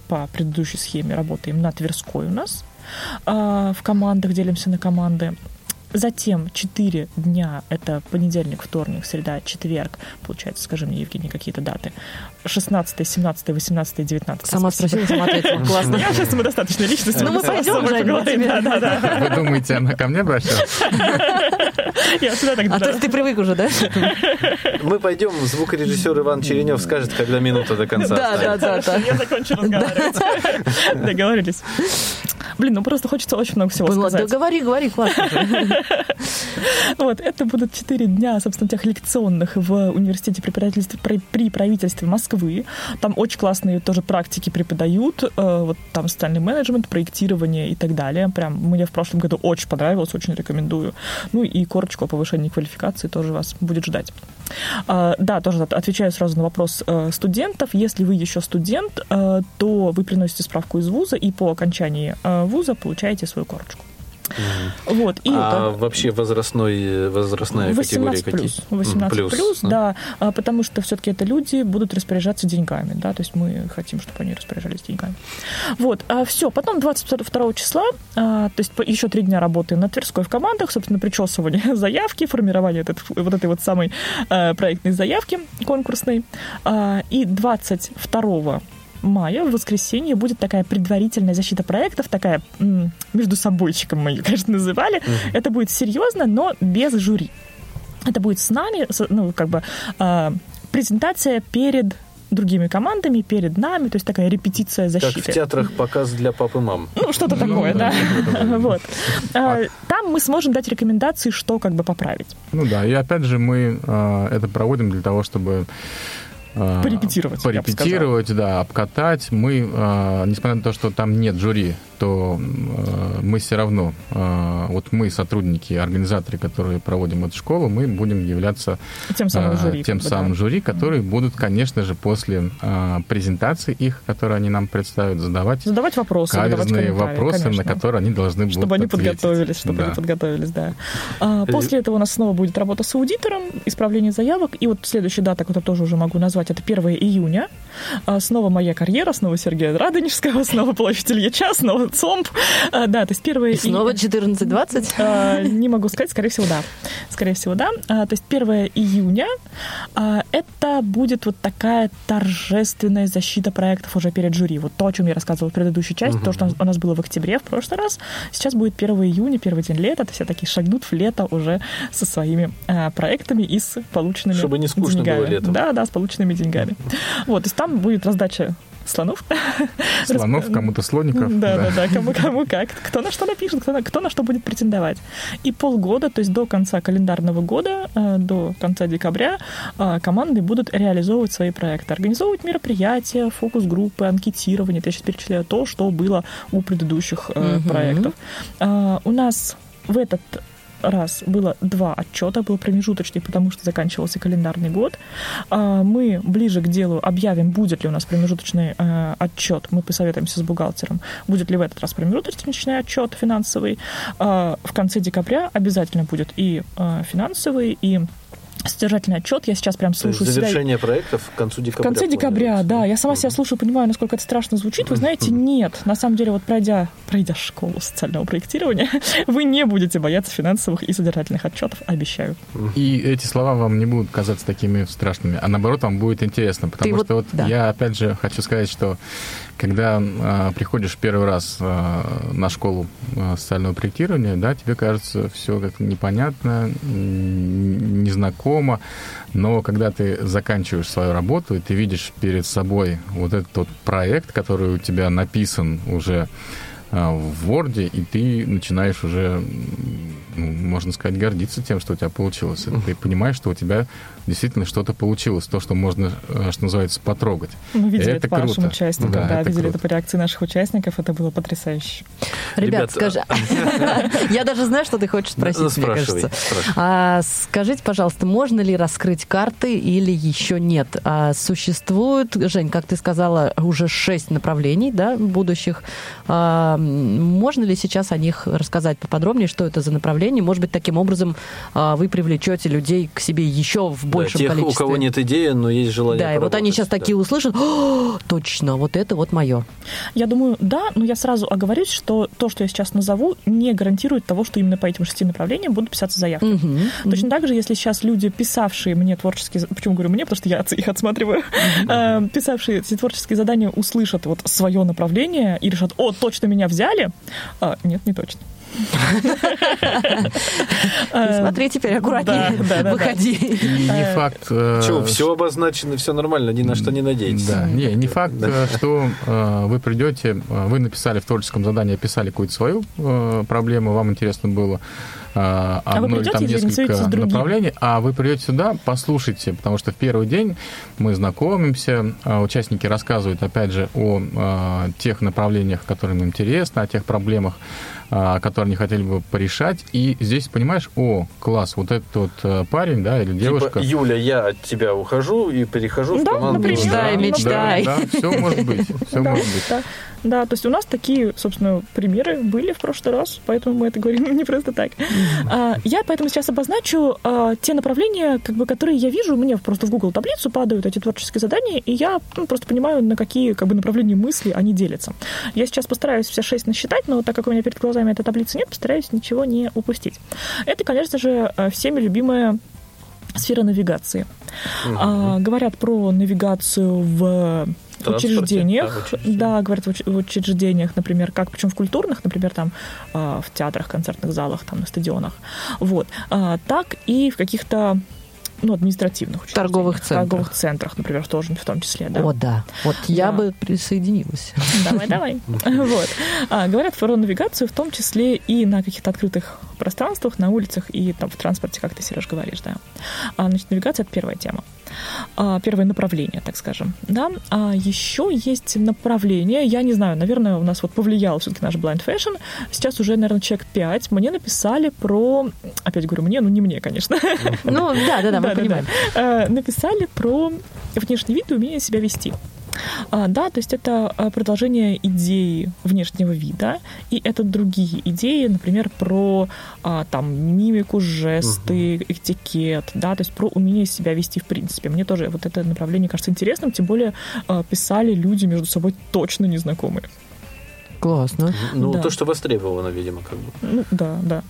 Speaker 5: по предыдущей схеме работаем на Тверской у нас. А, В командах делимся на команды. Затем 4 дня, это понедельник, вторник, среда, четверг. Получается, скажи мне, Евгений, какие-то даты. 16, 17, 18, 19.
Speaker 2: Сама спросила, сама ответила. Классно.
Speaker 5: Я сейчас самодостаточная личность.
Speaker 2: Ну, мы пойдем,
Speaker 5: собой
Speaker 2: Жень, мы
Speaker 5: поговорим.
Speaker 2: тебе-
Speaker 5: Да, да, да.
Speaker 4: Вы думаете, она ко мне обращалась?
Speaker 5: Я всегда так
Speaker 2: А то есть ты привык уже, да?
Speaker 3: Мы пойдем, звукорежиссер Иван Черенев скажет, когда минута до конца.
Speaker 2: Да, да, да.
Speaker 5: Я закончу разговаривать. Договорились. Блин, ну просто хочется очень много всего
Speaker 2: ладно,
Speaker 5: сказать.
Speaker 2: да говори, говори, классно.
Speaker 5: Вот, это будут четыре дня, собственно, тех лекционных в университете при правительстве, при, при правительстве Москвы. Там очень классные тоже практики преподают. э, Вот там социальный менеджмент, проектирование и так далее. Прям мне в прошлом году очень понравилось, очень рекомендую. Ну и корочку о повышении квалификации тоже вас будет ждать. А, Да, тоже от- отвечаю сразу на вопрос э, студентов. Если вы еще студент, э, то вы приносите справку из вуза и по окончании э, вуза получаете свою корочку. Вот, и
Speaker 3: А вообще возрастной, возрастная категория
Speaker 5: 18
Speaker 3: какие?
Speaker 5: плюс. 18
Speaker 3: М,
Speaker 5: плюс, да, а, потому что все-таки это люди будут распоряжаться деньгами, да, то есть мы хотим, чтобы они распоряжались деньгами. Вот, все, потом 22 числа, а, то есть еще три дня работаем на Тверской в командах, собственно, причесывание заявки, формирование этот- вот этой вот самой а, проектной заявки конкурсной. А, И 22 мая, в воскресенье, будет такая предварительная защита проектов, такая м, между собойчиком мы ее, конечно, называли. Это будет серьезно, но без жюри. Это будет с нами, с- ну, как бы, а, презентация перед другими командами, перед нами, то есть такая репетиция
Speaker 3: Как
Speaker 5: защиты.
Speaker 3: в театрах показ для пап и мам.
Speaker 5: Ну, что-то такое, да. Вот. А, Там мы сможем дать рекомендации, что как бы поправить.
Speaker 4: Ну да, и опять же мы э, это проводим для того, чтобы э,
Speaker 5: Порепетировать, я бы
Speaker 4: порепетировать, да, обкатать. Мы, э, несмотря на то, что там нет жюри, что э, мы все равно, э, вот мы, сотрудники, организаторы, которые проводим эту школу, мы будем являться
Speaker 5: Тем самым
Speaker 4: э,
Speaker 5: жюри.
Speaker 4: тем самым жюри, которые будут, конечно же, после э, презентации их, которые они нам представят, задавать
Speaker 5: Задавать вопросы,
Speaker 4: каверзные
Speaker 5: комментарии,
Speaker 4: вопросы,
Speaker 5: конечно.
Speaker 4: на которые они должны будут
Speaker 5: Чтобы они
Speaker 4: ответить.
Speaker 5: подготовились, чтобы
Speaker 4: Да.
Speaker 5: они подготовились, да. А, после этого у нас снова будет работа с аудитором, исправление заявок. И вот следующая дата, которую тоже уже могу назвать, это 1 июня. А, снова моя карьера, снова Сергея Радонежского, снова площадь Ильича, снова ЦОМП. А, да, то есть 1
Speaker 2: И снова 14.20?
Speaker 5: А, Не могу сказать, скорее всего, да. Скорее всего, да. А, То есть 1 июня это будет вот такая торжественная защита проектов уже перед жюри. Вот то, о чем я рассказывала в предыдущей части, то, что у нас было в октябре в прошлый раз. Сейчас будет 1 июня, первый день лета. Это все такие шагнут в лето уже со своими проектами и с полученными
Speaker 3: Чтобы не скучно было летом.
Speaker 5: Да, да, с полученными деньгами. Вот, то есть там будет раздача слонов.
Speaker 4: Слонов, кому-то слоников.
Speaker 5: Да, да, да, кому, кому как, кто на что напишет, кто на, кто на что будет претендовать. И полгода, то есть до конца календарного года, э, до конца декабря, э, команды будут реализовывать свои проекты, организовывать мероприятия, фокус-группы, анкетирование. Я сейчас перечисляю то, что было у предыдущих
Speaker 2: Мгм.
Speaker 5: проектов. У нас в этот раз было два отчета, был промежуточный, потому что заканчивался календарный год. А, Мы ближе к делу объявим, будет ли у нас промежуточный э, отчет. Мы посоветуемся с бухгалтером, будет ли в этот раз промежуточный отчет финансовый. А, В конце декабря обязательно будет и э, финансовый, и содержательный отчет. Я сейчас прям
Speaker 3: То есть
Speaker 5: слушаю себя.
Speaker 3: завершение проектов к концу
Speaker 5: В
Speaker 3: декабря.
Speaker 5: конце декабря, да. Я сама себя слушаю, понимаю, насколько это страшно звучит. Вы знаете, нет. На самом деле, вот пройдя, пройдя школу социального проектирования, вы не будете бояться финансовых и содержательных отчетов, обещаю.
Speaker 4: И эти слова вам не будут казаться такими страшными, а наоборот, вам будет интересно. Потому
Speaker 2: вот-
Speaker 4: что вот
Speaker 2: да.
Speaker 4: я, опять же, хочу сказать, что когда а, приходишь первый раз а, на школу а, социального проектирования, да, тебе кажется все как непонятно, м, незнакомо, но когда ты заканчиваешь свою работу, и ты видишь перед собой вот этот вот проект, который у тебя написан уже а, в Word, и ты начинаешь уже, ну, можно сказать, гордиться тем, что у тебя получилось. Ты понимаешь, что у тебя действительно что-то получилось, то, что можно, э, что называется, потрогать.
Speaker 5: Мы видели
Speaker 4: Это
Speaker 5: это, по нашим
Speaker 4: круто.
Speaker 5: участникам,
Speaker 4: Да,
Speaker 5: да,
Speaker 4: это
Speaker 5: видели
Speaker 4: круто.
Speaker 5: это по реакции наших участников, это было потрясающе.
Speaker 2: Ребят,
Speaker 3: Ребята,
Speaker 2: скажи... Я даже знаю, что ты хочешь спросить,
Speaker 3: Ну,
Speaker 2: мне
Speaker 3: спрашивай,
Speaker 2: кажется. А, скажите, пожалуйста, можно ли раскрыть карты или еще нет? А, существует, Жень, как ты сказала, уже шесть направлений да, будущих. А, можно ли сейчас о них рассказать поподробнее, что это за направление? Может быть, таким образом а, вы привлечете людей к себе еще в большем
Speaker 3: тех,
Speaker 2: количестве?
Speaker 3: у кого нет идеи, но есть желание
Speaker 2: Да, и вот они сейчас
Speaker 3: да.
Speaker 2: такие услышат, «О, точно, вот это вот мое.
Speaker 5: Я думаю, да, но я сразу оговорюсь, что то, что я сейчас назову, не гарантирует того, что именно по этим шести направлениям будут писаться заявки.
Speaker 2: Мгм.
Speaker 5: Точно так же, если сейчас люди, писавшие мне творческие... Почему говорю мне? Потому что я их отсматриваю. Э, Писавшие эти творческие задания услышат вот свое направление и решат, о, точно меня взяли. А, Нет, не точно.
Speaker 2: Смотри теперь аккуратнее, выходи.
Speaker 4: Не факт... э,
Speaker 3: Чего, все обозначено, все нормально, ни на что не надейтесь.
Speaker 4: Да, не, не факт, э, что э, вы придете, вы написали в творческом задании, описали какую-то свою проблему, вам интересно было одно или
Speaker 5: придете
Speaker 4: там
Speaker 5: или
Speaker 4: несколько
Speaker 5: с другим?
Speaker 4: направлений, а вы придете сюда, послушайте, потому что в первый день мы знакомимся, участники рассказывают, опять же, о тех направлениях, которые им интересны, о тех проблемах, которые они хотели бы порешать, и здесь понимаешь, о, класс, вот этот вот э, парень, да, или девушка,
Speaker 3: Типа, Юля, я от тебя ухожу и перехожу в
Speaker 5: Да,
Speaker 3: команду.
Speaker 5: например.
Speaker 2: Мечтай,
Speaker 5: Да,
Speaker 2: мечтай.
Speaker 4: Да, все может быть, все
Speaker 5: Да,
Speaker 4: может быть.
Speaker 5: да. Да, то есть у нас такие, собственно, примеры были в прошлый раз, поэтому мы это говорим не просто так. А, Я поэтому сейчас обозначу а, те направления, как бы, которые я вижу, мне просто в Google таблицу падают эти творческие задания, и я ну, просто понимаю, на какие как бы, направления мысли они делятся. Я сейчас постараюсь все шесть насчитать, но так как у меня перед глазами этой таблицы нет, постараюсь ничего не упустить. Это, конечно же, э, всеми любимая сфера навигации. А, говорят про навигацию в учреждениях.
Speaker 3: да, учреждениях.
Speaker 5: Да, говорят в учреждениях, например, как, причем в культурных, например, там а, в театрах, концертных залах, там на стадионах. Вот. А, так и в каких-то ну, административных учреждениях.
Speaker 2: Торговых центрах.
Speaker 5: торговых центрах, например, тоже в том числе, да.
Speaker 2: О, да. Вот я
Speaker 5: Да.
Speaker 2: бы присоединилась.
Speaker 5: Давай, давай. Вот. А, говорят про навигацию, в том числе и на каких-то открытых пространствах, на улицах и там в транспорте, как ты, Сереж, говоришь, да. А, значит, навигация — это первая тема. А, первое направление, так скажем. Да? А еще есть направление, я не знаю, наверное, у нас вот повлиял все-таки наш Blind Fashion. Сейчас уже, наверное, человек 5 мне написали про... Опять говорю, мне, ну не мне, конечно.
Speaker 2: Ну, да, да, да, мы понимаем.
Speaker 5: Э, Написали про внешний вид и умение себя вести. А, да, то есть это а, продолжение идеи внешнего вида, и это другие идеи, например, про а, там мимику, жесты, этикет, да, то есть про умение себя вести в принципе. Мне тоже вот это направление кажется интересным, тем более а, писали люди между собой точно незнакомые.
Speaker 2: Классно.
Speaker 3: Ну,
Speaker 5: Да.
Speaker 3: то, что востребовано, видимо, как бы.
Speaker 5: Ну, да, да.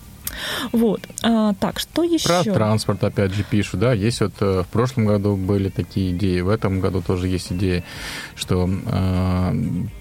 Speaker 5: Вот. А, так, что еще?
Speaker 4: Про транспорт, опять же, пишут, да, есть вот э, в прошлом году были такие идеи, в этом году тоже есть идеи, что э,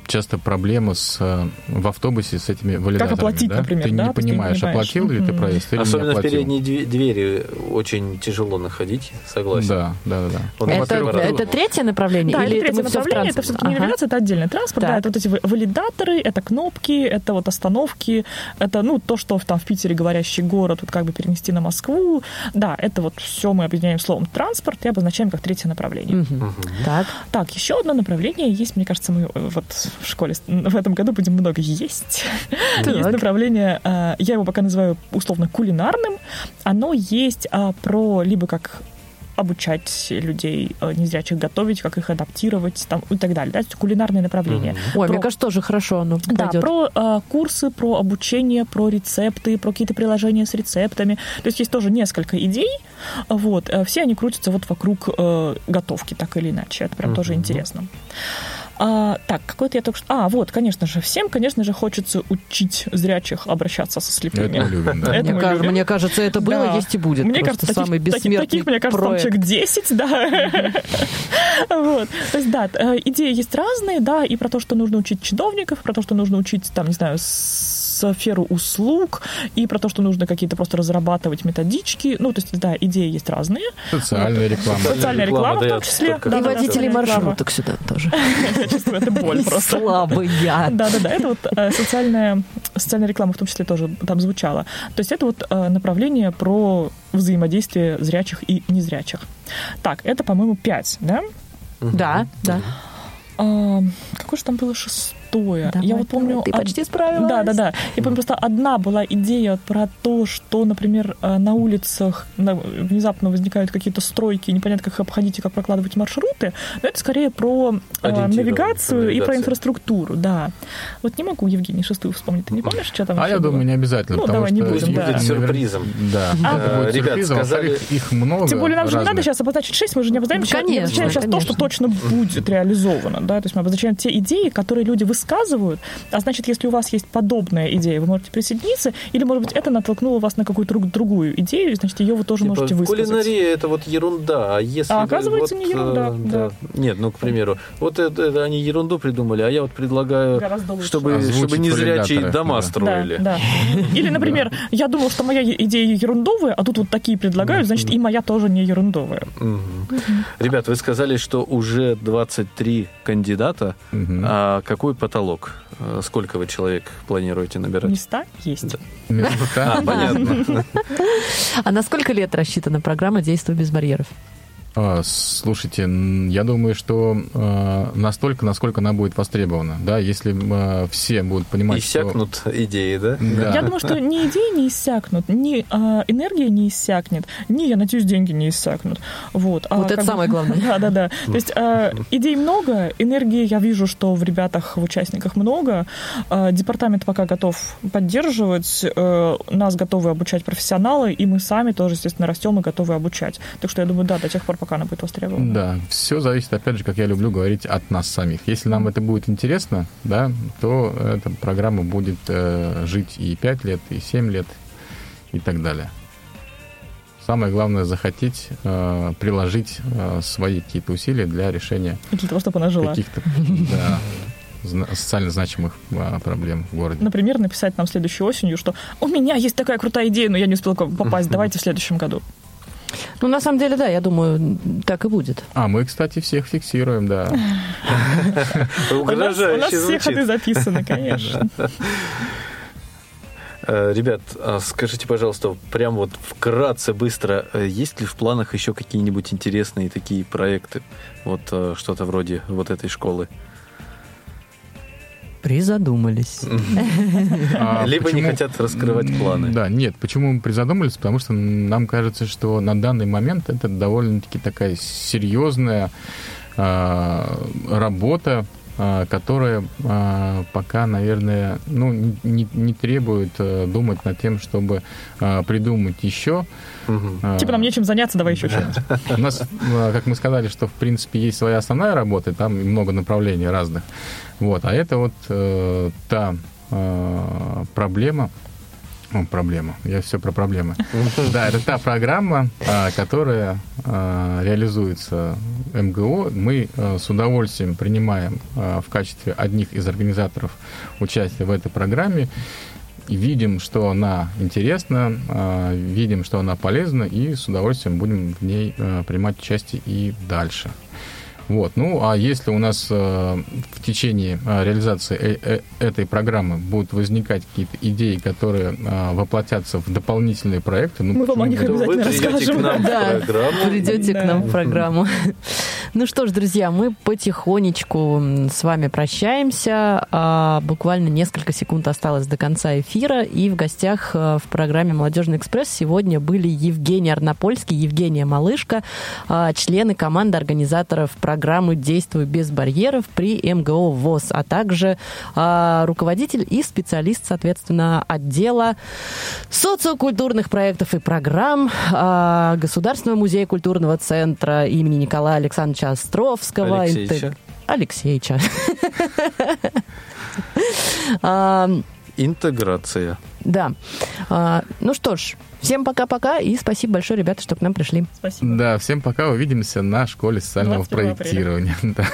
Speaker 4: часто проблемы с, э, в автобусе с этими валидаторами,
Speaker 5: оплатить,
Speaker 4: да?
Speaker 5: например,
Speaker 4: Ты
Speaker 5: да?
Speaker 4: не
Speaker 5: есть ты не
Speaker 4: понимаешь,
Speaker 5: понимаешь.
Speaker 4: оплатил ли ты
Speaker 5: Мгм.
Speaker 4: проезд или не
Speaker 3: Особенно в
Speaker 4: оплатил.
Speaker 3: передние две- двери очень тяжело находить, согласен.
Speaker 4: Да, да, да, да.
Speaker 3: Вот
Speaker 2: Это, это третье направление?
Speaker 5: Да,
Speaker 2: или
Speaker 5: это третье
Speaker 2: в
Speaker 5: направление, это все-таки не
Speaker 2: Ага.
Speaker 5: навигация, это отдельный транспорт, да,
Speaker 2: Так.
Speaker 5: это вот эти ва- валидаторы, это кнопки, это вот остановки, это, ну, то, что в- там в Питере говорящий город, вот как бы перенести на Москву, да, это вот все мы объединяем словом транспорт и обозначаем как третье направление.
Speaker 2: Мгм. Так.
Speaker 5: Так, еще одно направление есть, мне кажется, мы э, вот в школе в этом году будем много есть.
Speaker 2: Так.
Speaker 5: Есть направление, а, я его пока называю условно кулинарным. Оно есть а, про либо как обучать людей э, незрячих готовить, как их адаптировать там, и так далее. Да? То есть кулинарное направление.
Speaker 2: Ой,
Speaker 5: Про-
Speaker 2: мне кажется, тоже хорошо оно
Speaker 5: да,
Speaker 2: пойдет.
Speaker 5: про э, курсы, про обучение, про рецепты, про какие-то приложения с рецептами. То есть есть тоже несколько идей. Вот, э, все они крутятся вот вокруг э, готовки, так или иначе. Это прям тоже интересно. А, так, какой-то я только что... А, вот, конечно же, всем, конечно же, хочется учить зрячих обращаться со слепыми.
Speaker 4: Это мы любим, да.
Speaker 5: Это
Speaker 2: Мне,
Speaker 5: мы
Speaker 2: кажется,
Speaker 5: любим.
Speaker 2: мне кажется, это было,
Speaker 5: Да.
Speaker 2: есть и будет.
Speaker 5: Мне
Speaker 2: Просто
Speaker 5: кажется,
Speaker 2: самый
Speaker 5: таких-
Speaker 2: бессмертный
Speaker 5: таких, мне кажется, там человек 10, да. Вот. То есть, да, э, идеи есть разные, да, и про то, что нужно учить чиновников, про то, что нужно учить, там, не знаю, сферу услуг, и про то, что нужно какие-то просто разрабатывать методички. Ну, то есть, да, идеи есть разные.
Speaker 4: Социальная реклама.
Speaker 5: Социальная
Speaker 3: реклама,
Speaker 5: реклама в
Speaker 3: да,
Speaker 5: том числе. Да,
Speaker 2: И
Speaker 5: да, да,
Speaker 2: водители
Speaker 5: реклама.
Speaker 2: маршруток сюда тоже.
Speaker 5: Я чувствую, это боль просто.
Speaker 2: Слабый я.
Speaker 5: Да-да-да, это вот э, социальная, социальная реклама в том числе тоже там звучала. То есть это вот э, направление про взаимодействие зрячих и незрячих. Так, это, по-моему, 5, да?
Speaker 2: Да, да.
Speaker 5: А, какое же там было шестое? Я
Speaker 2: Давай,
Speaker 5: вот помню...
Speaker 2: давай, ты
Speaker 5: од-
Speaker 2: почти справилась.
Speaker 5: Да, да, да. Я помню, просто одна была идея про то, что, например, э, на улицах внезапно возникают какие-то стройки, непонятно, как их обходить и как прокладывать маршруты. Но это скорее про э,
Speaker 3: Ориентированно,
Speaker 5: навигацию и про
Speaker 3: навигацию.
Speaker 5: инфраструктуру, да. Вот не могу, Евгений, шестую вспомнить. Ты не помнишь, что там
Speaker 4: А я
Speaker 5: было?
Speaker 4: думаю, не обязательно,
Speaker 5: Ну,
Speaker 4: потому
Speaker 5: давай,
Speaker 4: что...
Speaker 5: не будем,
Speaker 4: их,
Speaker 5: да.
Speaker 3: Будет сюрпризом.
Speaker 4: Да,
Speaker 5: А,
Speaker 4: это будет
Speaker 3: ребят,
Speaker 4: сюрпризом.
Speaker 3: сказали-
Speaker 4: их много
Speaker 5: Тем более нам же не надо
Speaker 4: разных.
Speaker 5: сейчас обозначить 6, мы же не обозначим, сейчас, не
Speaker 2: Конечно,
Speaker 5: обозначаем сейчас то, что точно будет реализовано. Да? То есть мы обозначаем те идеи, которые люди высказывают. А значит, если у вас есть подобная идея, вы можете присоединиться, или, может быть, это натолкнуло вас на какую-то друг- другую идею, и, значит, ее вы тоже
Speaker 3: Типа,
Speaker 5: можете высказать.
Speaker 3: Кулинария это вот ерунда, а если
Speaker 5: А оказывается,
Speaker 3: вот,
Speaker 5: не ерунда,
Speaker 3: э,
Speaker 5: да.
Speaker 3: Нет, ну к примеру, вот это, это они ерунду придумали, а я вот предлагаю, чтобы чтобы незрячие дома
Speaker 4: да.
Speaker 3: строили.
Speaker 5: Да, да. Или, например, я думал, что моя идея ерундовая, а тут вот такие предлагают, значит, и моя тоже не ерундовая.
Speaker 3: Ребят, вы сказали, что уже 23 кандидата. А какой потолок? Э, Сколько вы человек планируете набирать?
Speaker 5: Места есть.
Speaker 4: Места?
Speaker 3: А, понятно.
Speaker 2: А на сколько лет рассчитана программа «Действуй без барьеров»?
Speaker 4: А, Слушайте, я думаю, что э, настолько, насколько она будет востребована. Да, если э, все будут понимать,
Speaker 3: Иссякнут идеи, да?
Speaker 4: что... Да.
Speaker 5: Я думаю, что ни идеи не иссякнут, ни а, энергия не иссякнет, ни, я надеюсь, деньги не иссякнут. Вот, А
Speaker 2: Вот это
Speaker 5: бы-
Speaker 2: самое главное.
Speaker 5: Да, да, да. То есть а, идей много, энергии я вижу, что в ребятах, в участниках много. А, Департамент пока готов поддерживать, э, нас готовы обучать профессионалы, и мы сами тоже, естественно, растем и готовы обучать. Так что я думаю, да, до тех пор, пока она будет востребована.
Speaker 4: Да, все зависит, опять же, как я люблю говорить, от нас самих. Если нам это будет интересно, да, то эта программа будет э, жить и 5 лет, и 7 лет, и так далее. Самое главное захотеть э, приложить э, свои какие-то усилия для решения
Speaker 5: Для того, чтобы она жила.
Speaker 4: каких-то да, социально значимых а, проблем в городе.
Speaker 5: Например, написать нам следующей осенью, что у меня есть такая крутая идея, но я не успел попасть, давайте в следующем году.
Speaker 2: Ну, на самом деле, да, я думаю, так и будет.
Speaker 4: А, мы, кстати, всех фиксируем, да.
Speaker 5: У нас, у нас
Speaker 3: Угрожающе
Speaker 5: все ходы записаны, конечно.
Speaker 3: Э, Ребят, а скажите, пожалуйста, прям вот вкратце, быстро, э, есть ли в планах еще какие-нибудь интересные такие проекты? Вот э, что-то вроде вот этой школы.
Speaker 2: Призадумались.
Speaker 4: А
Speaker 3: Либо не хотят раскрывать планы.
Speaker 4: Да, нет, почему мы призадумались? Потому что нам кажется, что на данный момент это довольно-таки такая серьезная а, работа, а, которая а, пока, наверное, ну, не, не требует а, думать над тем, чтобы а, придумать еще. А,
Speaker 5: Типа нам нечем заняться, давай еще что-нибудь.
Speaker 4: У нас, как мы сказали, что в принципе есть своя основная работа, и там много направлений разных. Вот, а это вот э, та э, проблема, о, проблема, я все про проблемы. Да, это та программа, а, которая а, реализуется МГО. Мы а, с удовольствием принимаем в качестве одних из организаторов участие в этой программе. Видим, что она интересна, видим, что она полезна, и с удовольствием будем в ней принимать участие и дальше. Вот. Ну, а если у нас э, в течение э, реализации э- э- этой программы будут возникать какие-то идеи, которые э, воплотятся в дополнительные проекты, ну,
Speaker 5: Мы вам о них Обязательно
Speaker 3: придете к
Speaker 5: расскажем.
Speaker 3: нам
Speaker 2: Да.
Speaker 3: программу.
Speaker 2: Придете к нам в программу. Ну что ж, друзья, мы потихонечку с вами прощаемся. А, Буквально несколько секунд осталось до конца эфира. И в гостях э, в программе «Молодежный экспресс» сегодня были Евгений Арнопольский, Евгения Малышка, члены команды организаторов программы «Действуй без барьеров» при МГО ВОЗ, а также а, руководитель и специалист, соответственно, отдела социокультурных проектов и программ а, Государственного музея культурного центра имени Николая Александровича Островского.
Speaker 3: Алексеевича.
Speaker 2: Интег- Алексеевича. А,
Speaker 3: Интеграция.
Speaker 2: Да. Ну что ж, всем пока-пока и спасибо большое, ребята, что к нам пришли.
Speaker 5: Спасибо.
Speaker 4: Да, всем пока, увидимся на школе социального
Speaker 5: 21 апреля.
Speaker 4: проектирования. Да.